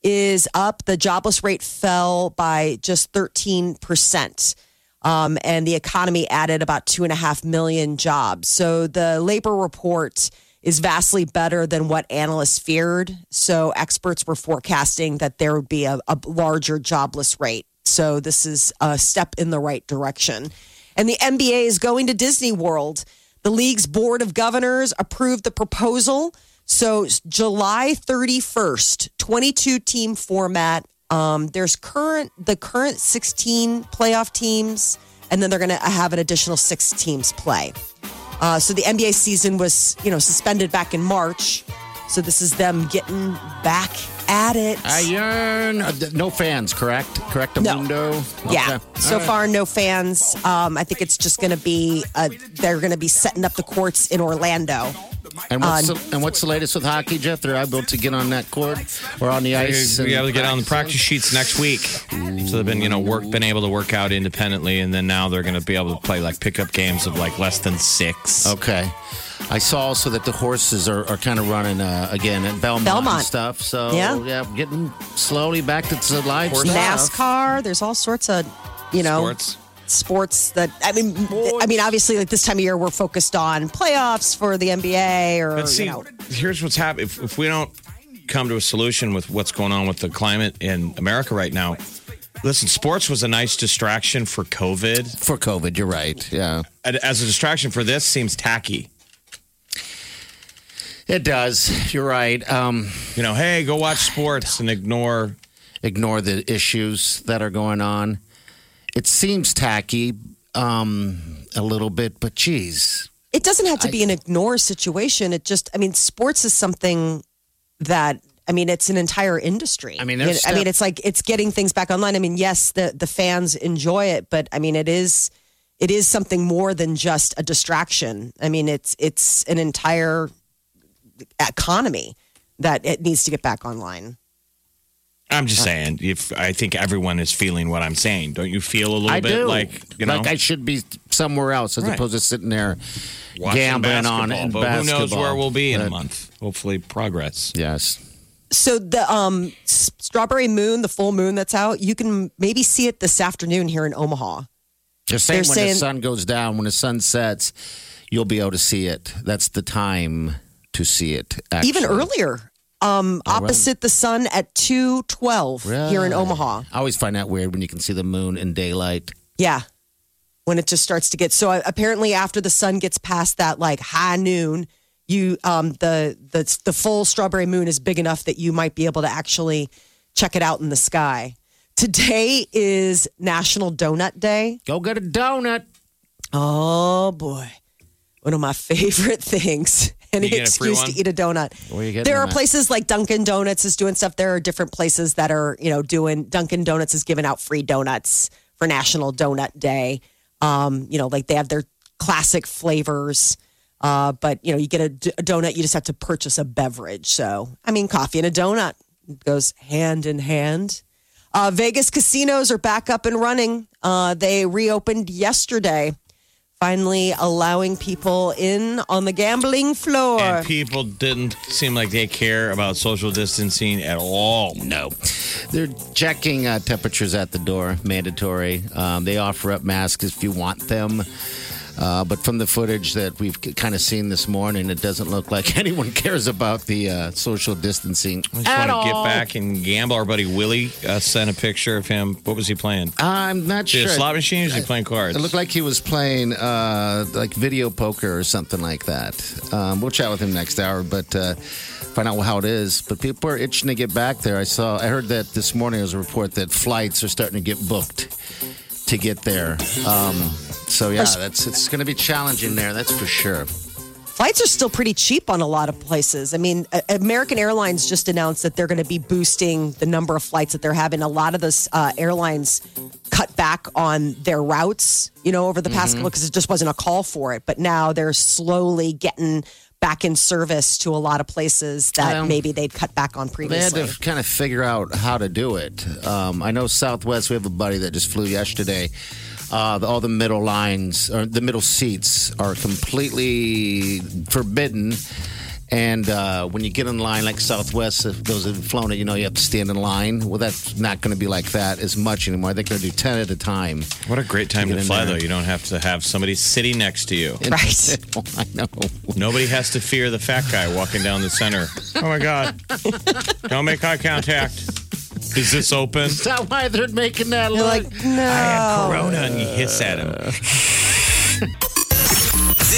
is up. The jobless rate fell by just 13%. Um, and the economy added about two and a half million jobs. So the labor report is vastly better than what analysts feared. So experts were forecasting that there would be a, a larger jobless rate. So this is a step in the right direction. And the NBA is going to Disney World. The league's board of governors approved the proposal. So July 31st, 22 team format. Um, there's current the current 16 playoff teams, and then they're going to have an additional six teams play. Uh, so the NBA season was, you know, suspended back in March. So this is them getting back at it. I yearn. Uh, no fans, correct? Correct, No. Mundo? Yeah. Okay. So All right. far, no fans. Um, I think it's just going to be uh, they're going to be setting up the courts in Orlando. And what's, uh, the, and what's the latest with hockey, Jeff? They're able to get on that court or on the ice. We and able to get on the practice practice? sheets next week. So they've been, you know, work been able to work out independently, and then now they're going to be able to play like pickup games of like less than six. Okay. I saw also that the horses are, are kind of running uh, again at Belmont, Belmont. and stuff. So Yeah. yeah, getting slowly back to the live stuff. NASCAR. There's all sorts of, you know, Sports. sports that I mean, I mean, obviously, like this time of year, we're focused on playoffs for the NBA or But see, you know, here's what's happening. If, if we don't come to a solution with what's going on with the climate in America right now, listen, sports was a nice distraction for COVID. For COVID, you're right. Yeah. As a distraction for this, seems tacky. It does. You're right. Um, You know, hey, go watch sports and ignore. ignore the issues that are going on. It seems tacky um, a little bit, but geez. it doesn't have to be an ignore situation. It just, I mean, sports is something that. I mean, it's an entire industry. I mean, You know, I mean, it's like it's getting things back online. I mean, yes, the the fans enjoy it, but I mean, it is it is something more than just a distraction. I mean, it's it's an entire economy that it needs to get back online. I'm just saying, if I think everyone is feeling what I'm saying, don't you feel a little I bit do. like you know? like I should be somewhere else as Right. opposed to sitting there watching gambling on basketball, it. but who knows where we'll be in a month? Hopefully, progress. Yes. So the um, strawberry moon, the full moon that's out, you can maybe see it this afternoon here in Omaha. They're saying They're when saying- the sun goes down, when the sun sets, you'll be able to see it. That's the time to see it. Actually. Even earlier, um, opposite the sun at two twelve here in Omaha. I always find that weird when you can see the moon in daylight. Yeah, when it just starts to get so. uh, Apparently, after the sun gets past that like high noon, you um, the the the full strawberry moon is big enough that you might be able to actually check it out in the sky. Today is National Donut Day. Go get a donut. Oh boy, one of my favorite things. Any You get a free excuse to eat a donut. There are them at? places like Dunkin' Donuts is doing stuff. There are different places that are you know doing. Dunkin' Donuts is giving out free donuts for National Donut Day. Um, you know, like they have their classic flavors. Uh, but you know, you get a, d- a donut, you just have to purchase a beverage. So, I mean, coffee and a donut goes hand in hand. Uh, Vegas casinos are back up and running. Uh, they reopened yesterday, finally allowing people in on the gambling floor. And people didn't seem like they care about social distancing at all. No. They're checking uh, temperatures at the door, mandatory. Um, they offer up masks if you want them. Uh, but from the footage that we've kind of seen this morning, it doesn't look like anyone cares about the uh, social distancing I just at want to get back and gamble. Our buddy Willie uh, sent a picture of him. What was he playing? I'm not Did sure. a slot machine or was he playing cards? It looked like he was playing uh, like video poker or something like that. Um, we'll chat with him next hour, but uh, find out how it is. But people are itching to get back there. I saw, I heard that this morning there was a report that flights are starting to get booked to get there. Um, so yeah, that's it's going to be challenging there. That's for sure. Flights are still pretty cheap on a lot of places. I mean, uh, American Airlines just announced that they're going to be boosting the number of flights that they're having. A lot of those uh, airlines cut back on their routes, you know, over the past couple because it just wasn't a call for it. But now they're slowly getting back in service to a lot of places that Um, maybe they'd cut back on previously. They had to kind of figure out how to do it. Um, I know Southwest. We have a buddy that just flew yesterday. Uh, all the middle lines or the middle seats are completely forbidden. And uh, when you get in line like Southwest, if those have flown it, you know you have to stand in line. Well, that's not going to be like that as much anymore. They're going to do ten at a time. what a great time Get to fly, there. though. You don't have to have somebody sitting next to you. Right. I know. Nobody has to fear the fat guy walking down the center. Oh my God. Don't make eye contact. Is this open? Is that why they're making that You're look? like, no. I had Corona and you hiss at him.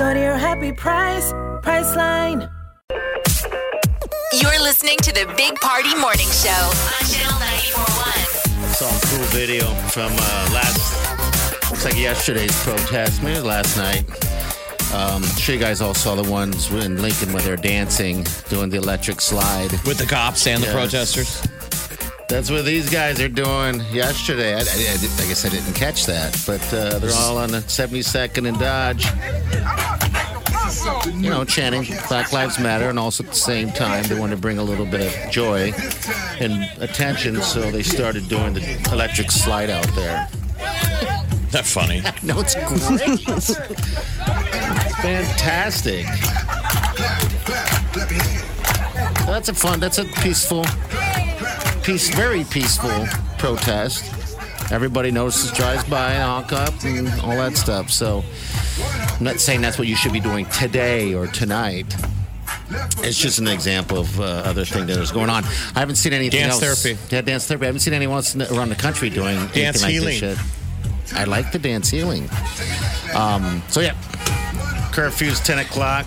Go to your happy price, Priceline. You're listening to the Big Party Morning Show on Channel 94.1. saw a cool video from uh, last, looks like yesterday's protest, maybe last night. Um, I'm sure you guys all saw the ones in Lincoln where they're dancing, doing the electric slide. With the cops and the protesters. That's what these guys are doing yesterday. I, I, I, I guess I didn't catch that, but uh, they're all on the 72nd and Dodge. You know, chanting Black Lives Matter, and also at the same time, they want to bring a little bit of joy and attention, so they started doing the electric slide out there. That funny. No, it's great. Fantastic. That's a fun. That's a peaceful, peace, very peaceful protest. Everybody notices, drives by, and honk up, and all that stuff. So, I'm not saying that's what you should be doing today or tonight. It's just an example of uh, other thing that is going on. I haven't seen anything else. Dance else. therapy. Yeah, dance therapy. I haven't seen anyone else around the country doing Dance anything like healing. this shit. I like the dance healing. Um, so yeah, curfew's ten o'clock.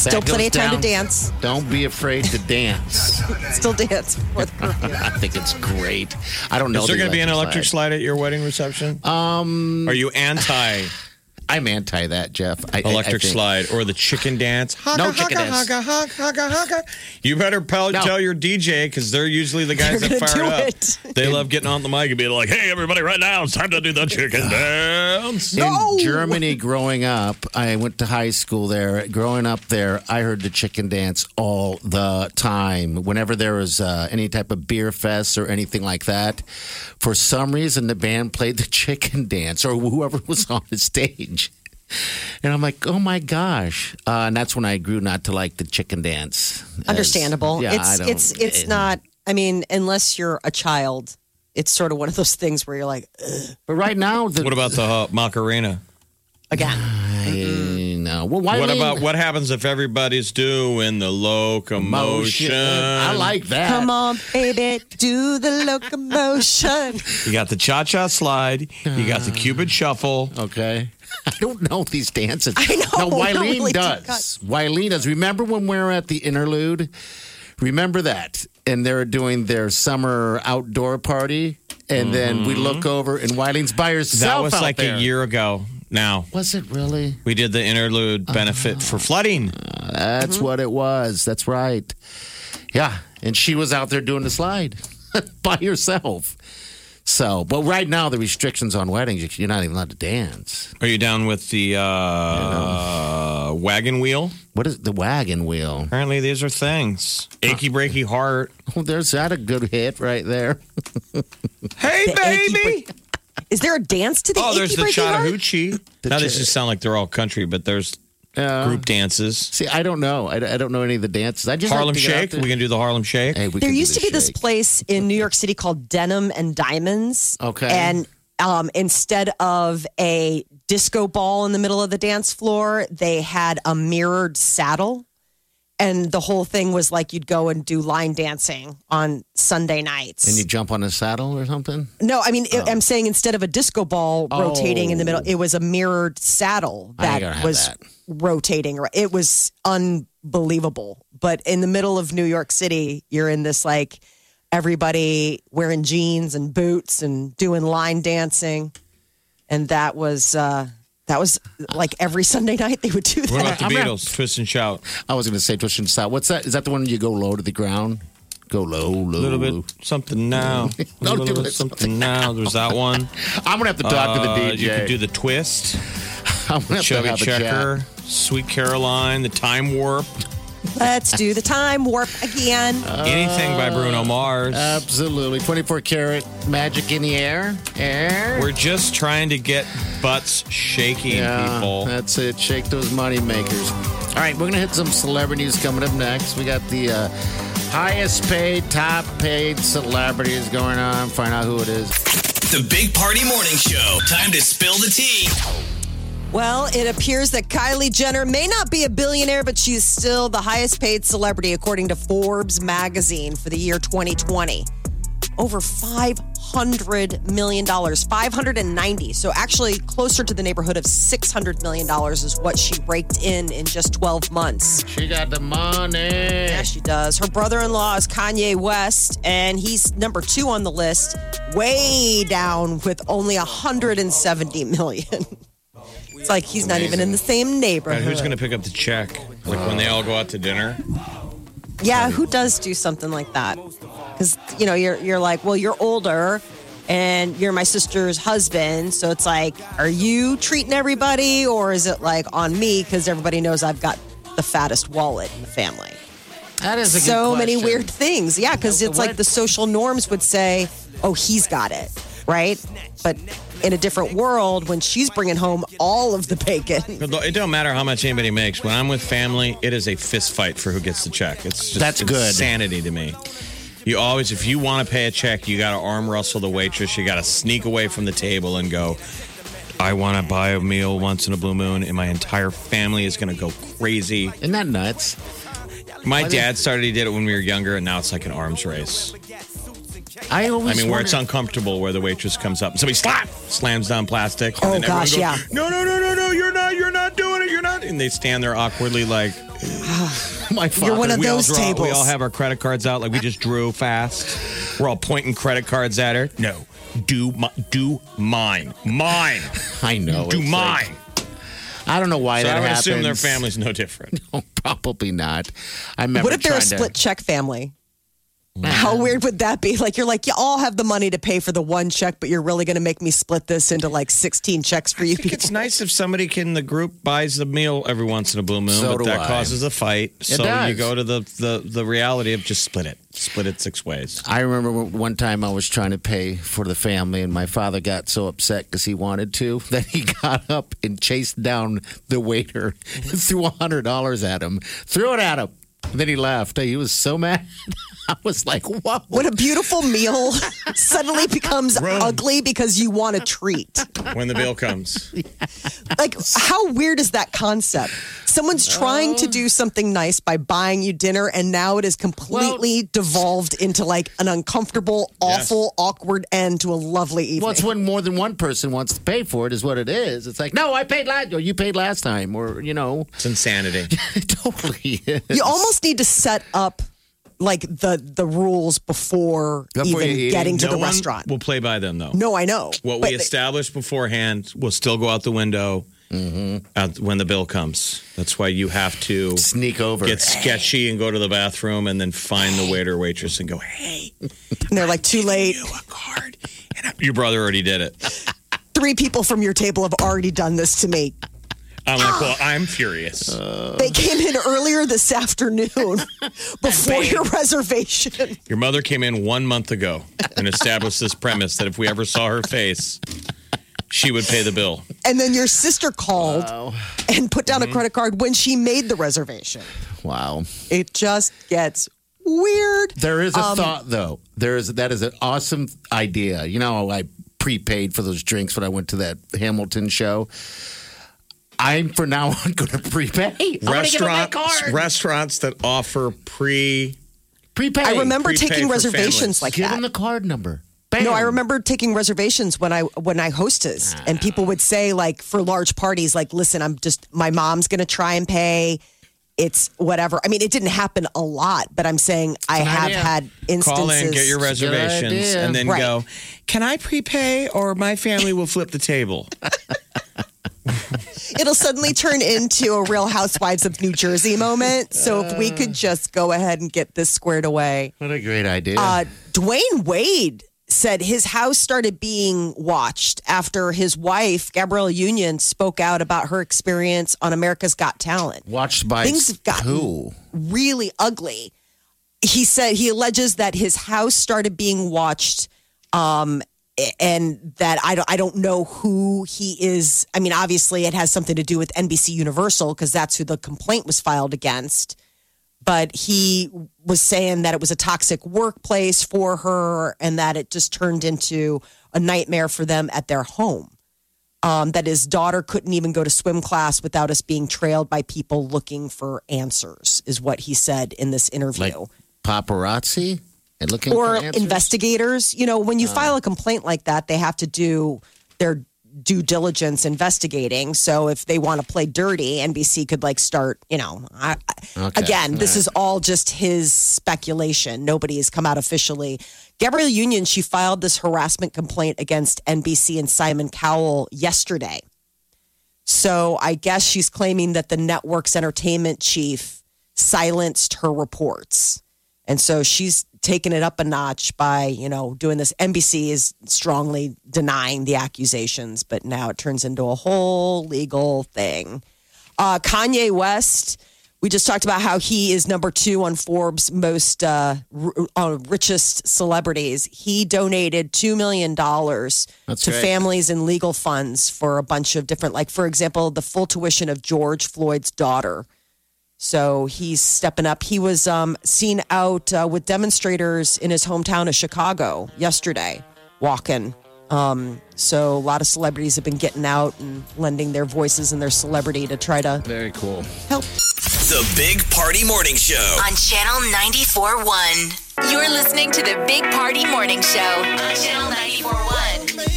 Still plenty of time to dance. Don't be afraid to dance. Still dance. before the curfew. I think it's great. I don't know. Is there the going to be an electric slide at your wedding reception? Um, Are you anti? I'm anti that, Jeff. I, I- I Electric slide or the chicken dance. No chicken hugga, dance. hugga, hugga, hugga. You better tell, No. tell your DJ because they're usually the guys that fire up. it. They love getting on the mic and being like, "Hey, everybody, right now it's time to do the chicken dance." In Germany, growing up, I went to high school there. Growing up there, I heard the chicken dance all the time. Whenever there was uh, any type of beer fest or anything like that, for some reason, the band played the chicken dance or whoever was on the stage. And I'm like, oh my gosh! Uh, and that's when I grew not to like the chicken dance. As- Understandable. yeah, I it's don't- it's it's not. I mean, unless you're a child, it's sort of one of those things where you're like, Ugh, But right now, the, What about the uh, Macarena? again. I know. Well, why What lean- about what happens if everybody's doing the locomotion? I like that. Come on, baby, do the locomotion. You got the cha cha slide. You got the Cupid shuffle. Okay. I don't know these dances. I know, No, we don't Wileen really does. Wileen does. Remember when we were at the interlude? Remember that? And they're doing their summer outdoor party. And then we look over and Wileen's by herself. Mm-hmm. That was out like there. a year ago. Now Was it really? we did the interlude benefit for flooding. That's Mm-hmm. what it was. That's right. Yeah. And she was out there doing the slide by herself. So, but right now, the restrictions on weddings, you're not even allowed to dance. Are you down with the uh, wagon wheel? What is the wagon wheel? Apparently, these are things. Achy breaky heart. Oh, there's that a good hit right there. Hey, The achy baby. Is there a dance to the Oh, there's achy the breaky heart? Chattahoochee. Now, ch- this just sound like they're all country, but there's Yeah. group dances. See, I don't know. I, I don't know any of the dances. I just Harlem like to get out Shake. there. We can do the Harlem Shake. Hey, There used to the be this place in New York City called Denim and Diamonds. Okay. And um, instead of a disco ball in the middle of the dance floor, they had a mirrored saddle. And the whole thing was like you'd go and do line dancing on Sunday nights. And you jump on a saddle or something? no, I mean, I'm saying instead of a disco ball rotating in the middle, it was a mirrored saddle that was that. rotating. It was unbelievable. But in the middle of New York City, you're in this like everybody wearing jeans and boots and doing line dancing. And that was uh that was like every Sunday night they would do that. What about the I'm not- Beatles? Twist and shout. I was going to say twist and shout. What's that? Is that the one you go low to the ground? Go low, low. A little bit something now. Don't little do bit it. something now. There's that one. I'm going to have to talk to the Uh, DJ. You could do the twist, I'm gonna have to Chubby have a chat. Checker, Sweet Caroline, the Time Warp, Let's do the time warp again. anything by Bruno Mars. Absolutely. 24 karat magic in the air. Air. We're just trying to get butts shaking, Yeah, people. That's it. Shake those money makers. All right, we're going to hit some celebrities coming up next. We got the uh, highest paid, top paid celebrities going on. Find out who it is. The Big Party Morning Show. Time to spill the tea. Well, it appears that Kylie Jenner may not be a billionaire, but she's still the highest paid celebrity according to Forbes magazine for the year 2020. Over $500 million, 590. So actually closer to the neighborhood of $600 million is what she raked in in just 12 months. She got the money. Yeah, she does. Her brother-in-law is Kanye West, and he's number two on the list, way down with only 170 million. It's like he's not even in the same neighborhood. And who's going to pick up the check? Like when they all go out to dinner? Yeah, who does do something like that? Because you know, you're you're like, well, you're older, and you're my sister's husband, so it's like, are you treating everybody, or is it like on me because everybody knows I've got the fattest wallet in the family? That is a good so many question. weird things. Yeah, because it's like What- the social norms would say, oh, he's got it, right? But in a different world, when she's bringing home all of the bacon, It don't matter how much anybody makes. When I'm with family, it is a fist fight for who gets the check. It's just That's good. insanity to me. You always, if you want to pay a check, you got to arm wrestle the waitress. You got to sneak away from the table and go. I want to buy a meal once in a blue moon, and my entire family is going to go crazy. Isn't that nuts? My dad started. He did it when we were younger, and now it's like an arms race. I always. I always mean, where it's uncomfortable, where the waitress comes up and somebody slap slams down plastic. Oh, and gosh, goes, yeah. No, no, no, no, no! You're not. You're not doing it. You're not. And they stand there awkwardly, like my father. you're one of we those all draw, tables. We all have our credit cards out, like we just drew fast. We're all pointing credit cards at her. No, do mi- do mine, mine, I know. do mine. like- I don't know why So that I would happens. assume their family's no different. No, probably not. I remember. What if they're a trying to- split check family? How weird would that be? Like you're like you all have the money to pay for the one check, but you're really going to make me split this into like 16 checks for you think people. it's nice if somebody can the group buys the meal every once in a blue moon, So but that I. causes a fight. so does. you go to the, the the reality of just split it, split it six ways. I remember one time I was trying to pay for the family, and my father got so upset because he wanted to that he got up and chased down the waiter, and threw a hundred dollars at him, threw it at him. And then he left. He was so mad. I was like, "What? When a beautiful meal suddenly becomes ugly because you want a treat. When the bill comes, Like, how weird is that concept? Someone's trying to oh. do something nice by buying you dinner, and now it is completely devolved into like an uncomfortable, Yes. awful, awkward end to a lovely evening. Well, it's when more than one person wants to pay for it, is what it is. It's like, no, I paid last, or you paid last time, or you know, it's insanity. it totally is. you almost need to set up like the the rules before, Before even you eat. getting to No the one restaurant. Will play by them though. No, I know. What But we established beforehand will still go out the window mm-hmm. out when the bill comes. That's why you have to sneak over, get sketchy, and go to the bathroom, and then find the waiter or waitress and go, "Hey, and they're like too late. You a card? your brother already did it." Three people from your table have already done this to me. I'm like, "Well, I'm furious." They came in earlier this afternoon before your reservation. Your mother came in one month ago and established this premise that if we ever saw her face, she would pay the bill. And then your sister called and put down Mm-hmm. a credit card when she made the reservation. Wow. It just gets weird. There is a Um, thought, though. There is that is an awesome idea. You know, I prepaid for those drinks when I went to that Hamilton show. I'm for now on going to prepay. I wanna give them my Restaurants, restaurants that offer pre prepay. I remember Prepay taking reservations families. like Give that. Give them the card number. No, I remember taking reservations when I when I hostess, and ah. people would say like for large parties, like, "Listen, I'm just my mom's going to try and pay." It's whatever. I mean, it didn't happen a lot, but I'm saying I an have idea. had instances. Call in, get your reservations, and then Right. go. Can I prepay, or my family will flip the table? It'll suddenly turn into a Real Housewives of New Jersey moment. So if we could just go ahead and get this squared away. What a great idea. Uh, Dwyane Wade said his house started being watched after his wife, Gabrielle Union, spoke out about her experience on America's Got Talent. Watched by Things have gotten who? really ugly. He said he alleges that his house started being watched um, and that I don't I don't know who he is. I mean, obviously it has something to do with NBC Universal because that's who the complaint was filed against. But he was saying that it was a toxic workplace for her and that it just turned into a nightmare for them at their home. Um, that his daughter couldn't even go to swim class without us being trailed by people looking for answers, is what he said in this interview Like paparazzi and looking or investigators. You know, when you uh. file a complaint like that, they have to do their due diligence investigating. So if they want to play dirty, NBC could like start, you know, I, Okay. again, this is all just his speculation. Nobody has come out officially. Gabrielle Union, she filed this harassment complaint against NBC and Simon Cowell yesterday. So I guess she's claiming that the network's entertainment chief silenced her reports. And so she's taken it up a notch by, you know, doing this. NBC is strongly denying the accusations, but now it turns into a whole legal thing. Uh, Kanye West, we just talked about how he is number two on Forbes' most uh, r- uh, richest celebrities. He donated $2 million That's to great. families and legal funds for a bunch of different, like, for example, the full tuition of George Floyd's daughter. So he's stepping up. He was um, seen out uh, with demonstrators in his hometown of Chicago yesterday, walking. Um, so a lot of celebrities have been getting out and lending their voices and their celebrity to try to Very cool. help. The Big Party Morning Show. On Channel 94.1. You're listening to the Big Party Morning Show on Channel 94.1.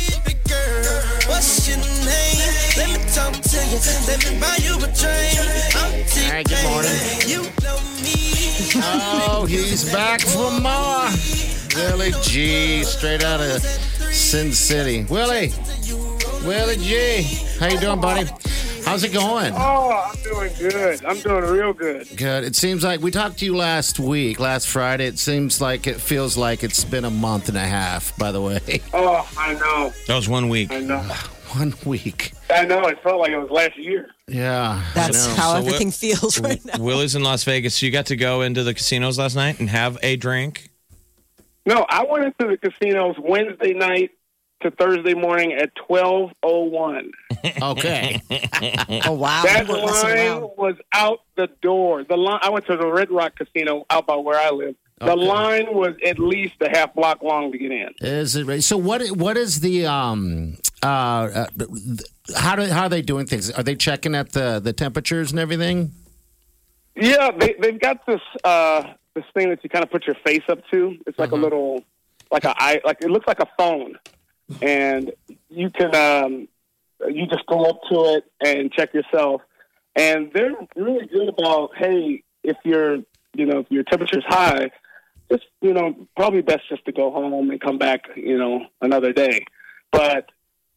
All right, good morning. You know. Oh, he's back for more. Willie G, straight out of Sin City. Willie, Willie G, how you doing, buddy? How's it going? Oh, I'm doing good. I'm doing real good. Good. It seems like we talked to you last week, last Friday. It seems like it feels like it's been a month and a half, by the way. Oh, I know. That was one week. I know. One week. I know. It felt like it was last year. Yeah. That's how So everything what- feels right now. Willie's in Las Vegas. So you got to go into the casinos last night and have a drink. No, I went into the casinos Wednesday night to Thursday morning at 12:01. Okay. Oh wow. That You weren't messing line around. was out the door. The line. I went to the Red Rock Casino out by where I live. The Okay. line was at least a half block long to get in. Is it right? So what? What is the um? Uh, uh, how do how are they doing things? Are they checking at the the temperatures and everything? Yeah, they they've got this uh this thing that you kind of put your face up to. It's like a little like a eye like it looks like a phone. And you can um you just go up to it and check yourself. And they're really good about hey, if your you know, if your temperature's high, just you know, probably best just to go home and come back, you know, another day. But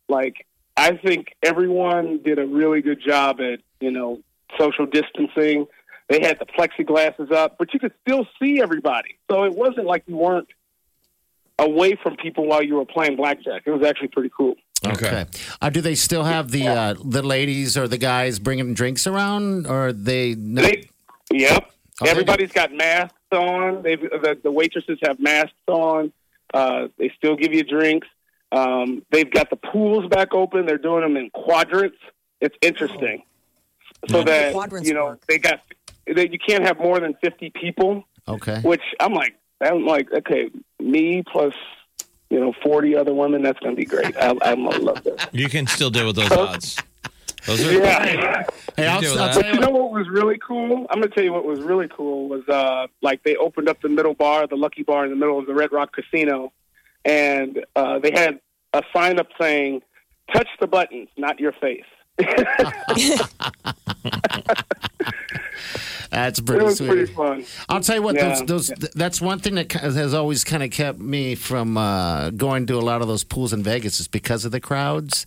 like I think everyone did a really good job at, you know, social distancing. They had the plexiglasses up, but you could still see everybody. So it wasn't like you weren't away from people while you were playing blackjack. It was actually pretty cool. Okay. Uh, do they still have the uh, the ladies or the guys bringing drinks around, or are they? Not? They, yep. Oh, they Everybody's got masks on. They've the, the waitresses have masks on. Uh, they still give you drinks. Um, they've got the pools back open. They're doing them in quadrants. It's interesting, so How do the that quadrants you know work? they got that you can't have more than fifty people. okay. Which I'm like, I'm like, okay, me plus you know forty other women. That's going to be great. I, I'm gonna love this. You can still deal with those odds. Those are Yeah. Hey, I'll, I'll tell But you you know what. what was really cool? I'm gonna tell you what was really cool was uh like they opened up the middle bar, the Lucky Bar in the middle of the Red Rock Casino, and uh they had a sign up saying, "Touch the buttons, not your face." That's pretty. it was sweet. pretty fun. I'll tell you what, Yeah. those, those th- that's one thing that has always kind of kept me from uh, going to a lot of those pools in Vegas is because of the crowds.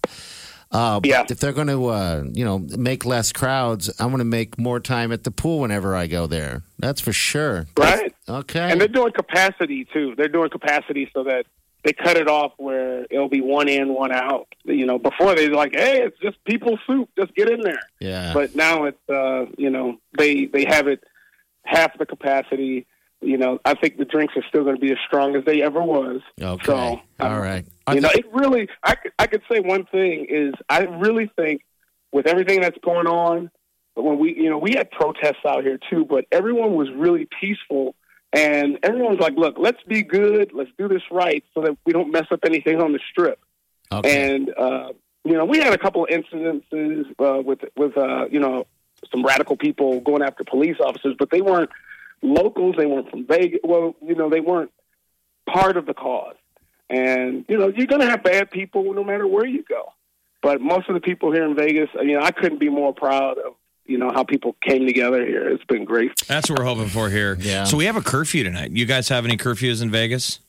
Uh, Yeah. If they're going to, uh, you know, make less crowds, I'm going to make more time at the pool whenever I go there. That's for sure. Right. Okay. And they're doing capacity too. They're doing capacity so that they cut it off where it'll be one in, one out. You know, before they're like, "Hey, it's just people soup. Just get in there." yeah. but now it's uh, you know they they have it half the capacity. You know, I think the drinks are still going to be as strong as they ever was. okay. So, All um, right. You know, it really. I could, I could say one thing is I really think with everything that's going on, but when we you know we had protests out here too, but everyone was really peaceful. And everyone's like, "Look, let's be good. Let's do this right, so that we don't mess up anything on the strip." okay. And uh, you know, we had a couple of incidences uh, with with uh, you know some radical people going after police officers, but they weren't locals. They weren't from Vegas. Well, you know, they weren't part of the cause. And you know, you're going to have bad people no matter where you go. But most of the people here in Vegas, you know, I couldn't be more proud of you know how people came together here. It's been great. That's what we're hoping for here. Yeah. So we have a curfew tonight. You guys have any curfews in Vegas?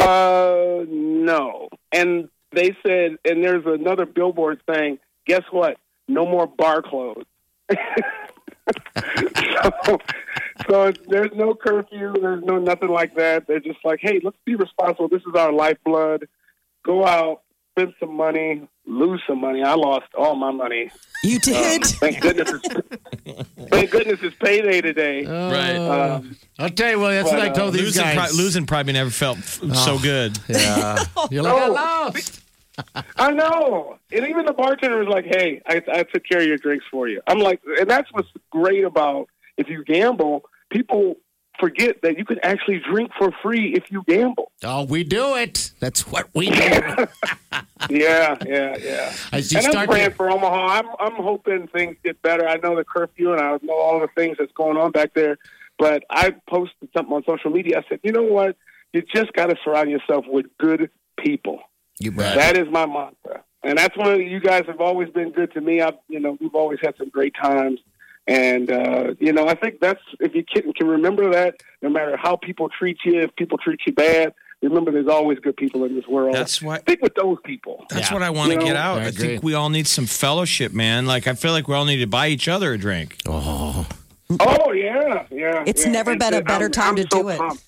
Uh, no. And they said, and there's another billboard saying, guess what? No more bar closed. so, so there's no curfew. There's no nothing like that. They're just like, hey, let's be responsible. This is our lifeblood. Go out, spend some money, lose some money. I lost all my money. You did. Um, thank goodness. It's, thank goodness it's payday today. Right. Um, I'll tell you what, that's but, what I uh, told these losing, guys. pro- losing probably never felt f- so good. Yeah. You're like, I No. lost. I know. And even the bartender was like, hey, I, I took care of your drinks for you. I'm like, and that's what's great about if you gamble, people forget that you can actually drink for free if you gamble. Oh, we do it. That's what we do. Yeah, yeah, yeah. As you and I'm praying to- for Omaha. I'm, I'm hoping things get better. I know the curfew and I know all the things that's going on back there. But I posted something on social media. I said, you know what? You just got to surround yourself with good people. You bet. That is my mantra, and that's one of you guys have always been good to me. I've, you know, we've always had some great times, and uh, you know, I think that's if you can, can remember that, no matter how people treat you, if people treat you bad, remember, there's always good people in this world. That's why- stick with those people. That's what I want to You know? get out. I I, think we all need some fellowship, man. Like I feel like we all need to buy each other a drink. Oh, Oh yeah, yeah. It's yeah. never And been a I'm- better time I'm to so do it. pumped.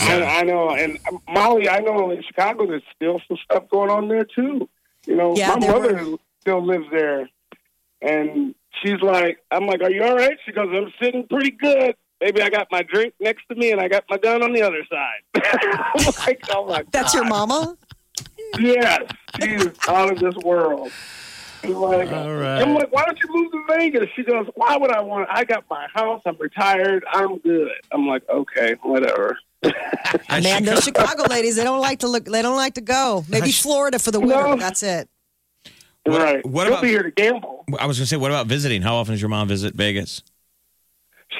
I, I know, and Molly, I know in Chicago there's still some stuff going on there too. You know, Yeah, my there mother were- still lives there, and she's like, I'm like, "Are you all right?" She goes, "I'm sitting pretty good." Maybe I got my drink next to me, and I got my gun on the other side. I'm like, oh my That's your mama? Yes, she's out of this world. She's like, All right. I'm like, why don't you move to Vegas? She goes, why would I want? I got my house. I'm retired. I'm good. I'm like, okay, whatever. I man, those Chicago ladies, they don't like to look. They don't like to go. Maybe Florida for the winter. No. That's it. What- right. what She'll about- be here to gamble. I was going to say, what about visiting? How often does your mom visit Vegas?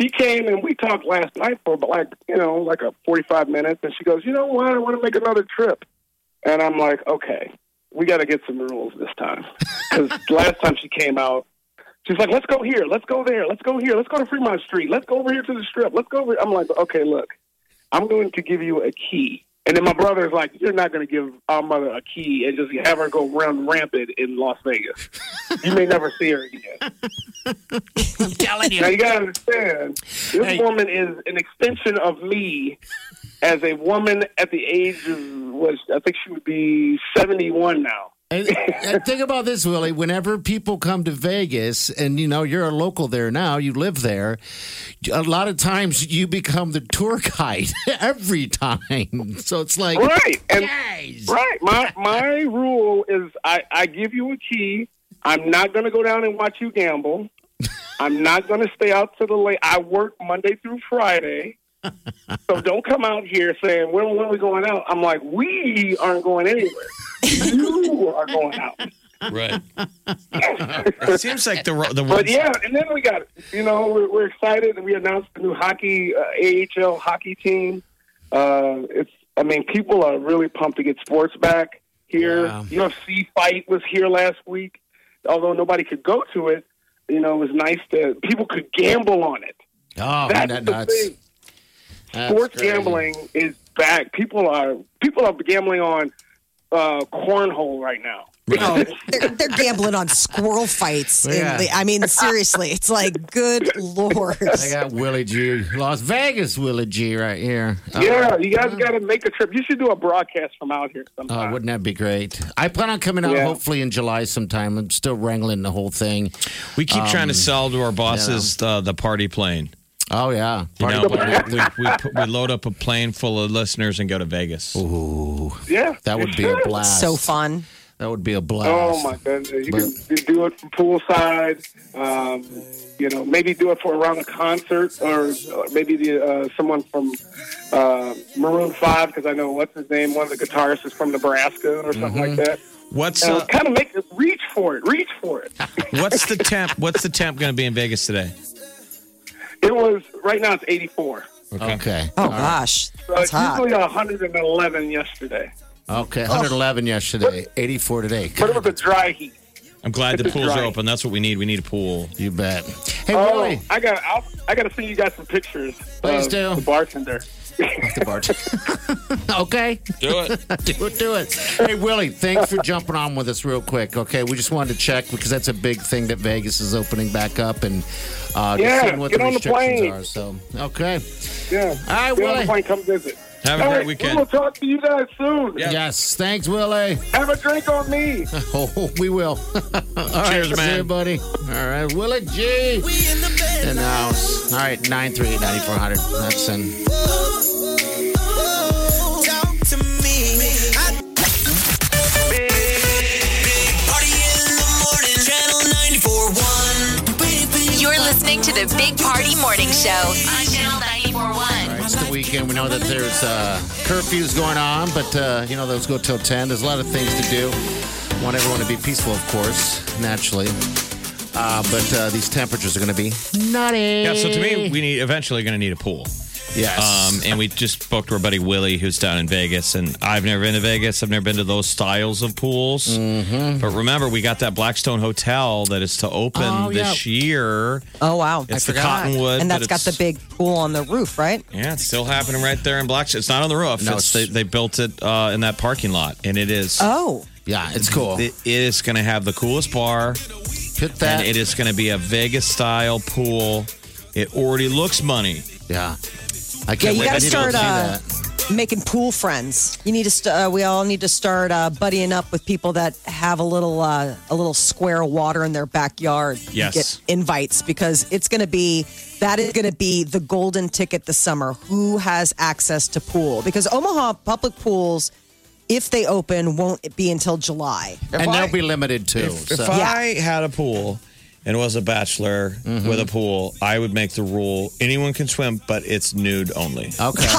She came and we talked last night for like you know like a 45 minutes, and she goes, you know what? I want to make another trip. And I'm like, okay, we got to get some rules this time because last time she came out. She's like, let's go here, let's go there, let's go here, let's go to Fremont Street, let's go over here to the strip, let's go over. I'm like, okay, look, I'm going to give you a key. And then my brother is like, you're not going to give our mother a key and just have her go run rampant in Las Vegas. You may never see her again. I'm telling you. Now you. you gotta understand, this Hey. woman is an extension of me as a woman at the age of was I think she would be seventy one now. And, and think about this, Willie. Whenever people come to Vegas, and you know you're a local there now, you live there. A lot of times you become the tour guide every time. So it's like, Right. And right. My my rule is I, I give you a key. I'm not gonna go down and watch you gamble. I'm not gonna stay out to the late I work Monday through Friday. So don't come out here saying when when are we going out? I'm like, we aren't going anywhere. You are going out. Right. it seems like the the But yeah, and then we got you know we're, we're excited and we announced the new hockey uh, AHL hockey team. Uh, it's I mean people are really pumped to get sports back here. Yeah. UFC fight was here last week, although nobody could go to it. You know, it was nice that people could gamble on it. oh, That's man, the nuts. thing. That's Sports crazy. gambling is back. People are people are gambling on uh, cornhole right now. Oh, they're, they're gambling on squirrel fights. in Yeah. the- I mean, seriously, it's like, good lord. I got Willie G, Las Vegas Willie G right here. Oh, Yeah, you guys got to make a trip. You should do a broadcast from out here sometime. Oh, wouldn't that be great? I plan on coming out Yeah. hopefully in July sometime. I'm still wrangling the whole thing. we keep trying to Um, sell to our bosses uh, the party plane. Oh yeah, You know, we, we, we, we load up a plane full of listeners and go to Vegas. Ooh, Yeah, that would you be a blast. So fun. That would be a blast. Oh my goodness! You But- can do it from poolside. Um, you know, maybe do it for around a concert, or uh, maybe the, uh, someone from uh, Maroon Five, because I know what's his name. One of the guitarists is from Nebraska or something like that. What's Uh, kind of make it reach for it. Reach for it. what's the temp? What's the temp going to be in Vegas today? It was right now. It's 84. Okay. Oh, All right. gosh. So That's it's hot. usually 111 yesterday, Okay. 111 yesterday. 84 today. but it was a dry heat. I'm glad the It's pools are dry. open. That's what we need. We need a pool. You bet. Hey, Oh, Willie. I got. I'll, I got to send you guys some pictures. Please of do. The bartender. The bartender. okay. Do it. do it, do it. Hey, Willie, thanks for jumping on with us real quick. Okay, we just wanted to check because that's a big thing that Vegas is opening back up and uh, just Yeah, seeing what get the on the plane. are. So, okay. Yeah. All right, Get on Willie. the plane, come visit. Have a All great right, weekend. We'll talk to you guys soon. Yes, thanks, Willie. Have a drink on me. Oh, we will. All right, Cheers, see man. you, buddy. All right, Willie G. In the house. All right, 938 9400. That's in. Talk to me. I Big Party in the morning. Channel 94.1. You're listening to the Big Party Morning Show on Channel 941. It's the weekend. We know that there's uh, curfews going on, but uh, you know those go till ten. There's a lot of things to do. Want everyone to be peaceful, of course, naturally. Uh, but uh, these temperatures are going to be nutty. Yeah. So to me, we need eventually going to need a pool. Yes. Um, and we just spoke to our buddy Willie, who's down in Vegas. And I've never been to Vegas. I've never been to those styles of pools. Mm-hmm. But remember, we got that Blackstone Hotel that is to open Oh, this year. Oh wow, It's the Cottonwood, and that's got the big pool on the roof, right? Yeah, it's still happening right there in Blackstone. It's not on the roof. No, it's, it's- they, they built it uh, in that parking lot, and it is. Oh, Yeah, it's cool. It is going to have the coolest bar. Hit that. And it is going to be a Vegas style pool. It already looks money. yeah. I yeah. can't You wait. got to need start uh, making pool friends. You need to. St- uh, we all need to start uh, buddying up with people that have a little uh, a little square of water in their backyard. Yes. Get invites because it's going to be that is going to be the golden ticket this summer. Who has access to pool? Because Omaha public pools, if they open, won't be until July. And they'll be limited too. If, if so. I had a pool and was a bachelor Mm-hmm. with a pool, I would make the rule anyone can swim, but it's nude only. okay.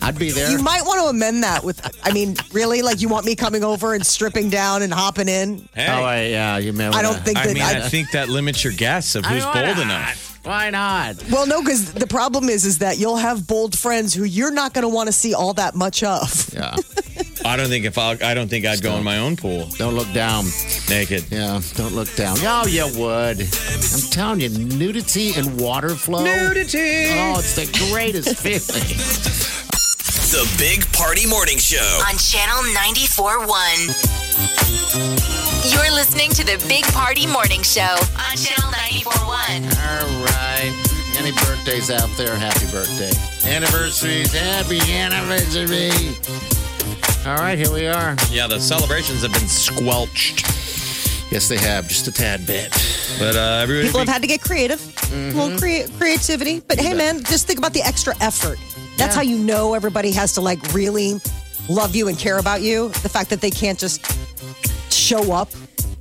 I'd be there. You might want to amend that with. I mean, really, like you want me coming over and stripping down and hopping in? Hey, Oh, I, yeah, you may. I don't wanna- think I that. mean, I, I think that limits your guess of who's bold not? enough. Why not? Well, no, because the problem is, is that you'll have bold friends who you're not going to want to see all that much of. Yeah. I don't think if I, I don't think I'd go in my own pool Don't look down. naked. Yeah, don't look down. Oh, you would. I'm telling you, nudity and water flow. Nudity. Oh, it's the greatest feeling. The Big Party Morning Show. on Channel 94.1. You're listening to the Big Party Morning Show on Channel 94.1. All right. Any birthdays out there? Happy birthday. Anniversaries. Happy anniversary. All right, here we are. Yeah, the celebrations have been squelched. Yes, they have just a tad bit. But uh, everybody. People have had to get creative, Mm-hmm. a little crea- creativity. But hey, man, just think about the extra effort. That's how you know everybody has to like really love you and care about you. The fact that they can't just show up,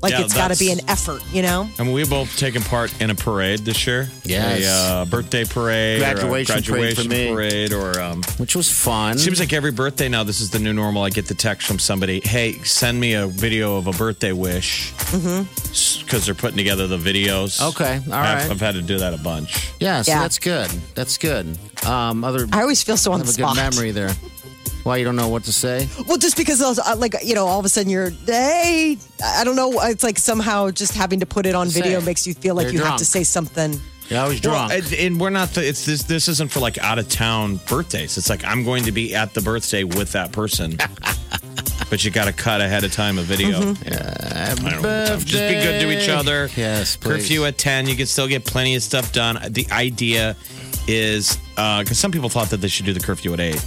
like Yeah, it's got to be an effort, you know. I mean, we've both taken part in a parade this year. Yes. A uh, birthday parade. Graduation or a parade for graduation me. parade or um, Which was fun. Seems like every birthday now, this is the new normal. I get the text from somebody, hey, send me a video of a birthday wish. Because they're putting together the videos. Mm-hmm. Okay, all I've, right. I've had to do that a bunch. yeah, so Yeah. that's good. That's good. Um, other I always feel so on have the a good spot. memory there. Why you don't know what to say? Well, just because those, uh, like you know, all of a sudden you're, hey, I don't know. It's like somehow just having to put it on Say video it. makes you feel like You're you have to say something. You're always Well, drunk. and, and we're not. The, it's this. This isn't for like out of town birthdays. It's like I'm going to be at the birthday with that person, but you got to cut ahead of time a video. Yeah, I don't know. Just be good to each other. Yes, please. Curfew at ten. You can still get plenty of stuff done. The idea is because some people thought that they should do the curfew at eight.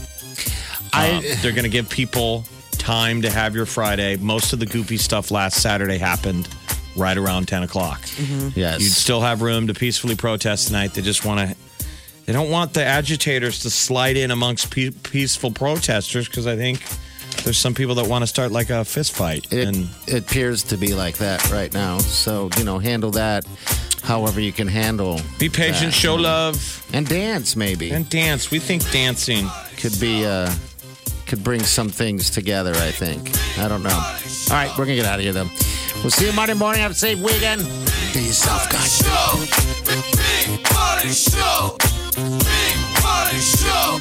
I- Um, they're going to give people time to have your Friday. Most of the goofy stuff last Saturday happened right around ten o'clock. yes. You'd still have room to peacefully protest tonight. They just want to. They don't want the agitators to slide in amongst pe- peaceful protesters because I think there's some people that want to start like a fist fight. It, and it appears to be like that right now. So, you know, handle that however you can handle. be patient, that. show love, And dance, maybe. and dance. We think dancing. could be, uh, could bring some things together, I think. I don't know. All right, we're going to get out of here, then. We'll see you Monday morning. Have a safe weekend. Do yourself, guys. Big Party Show. Big Party Show.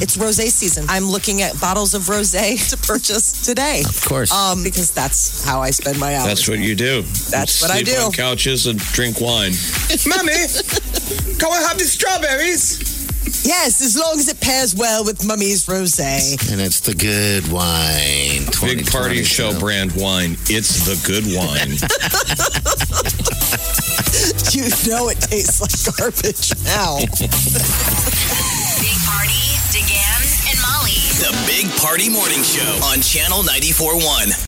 It's rosé season. I'm looking at bottles of rosé to purchase today. Of course. Um, because that's how I spend my hours. That's what you do. That's what I do. on couches and drink wine. Mommy, can I have the strawberries? Yes, as long as it pairs well with mummy's rosé. And it's the good wine. Big party 2022. show brand wine. It's the good wine. you know it tastes like garbage now. The Big Party Morning Show on Channel 94.1.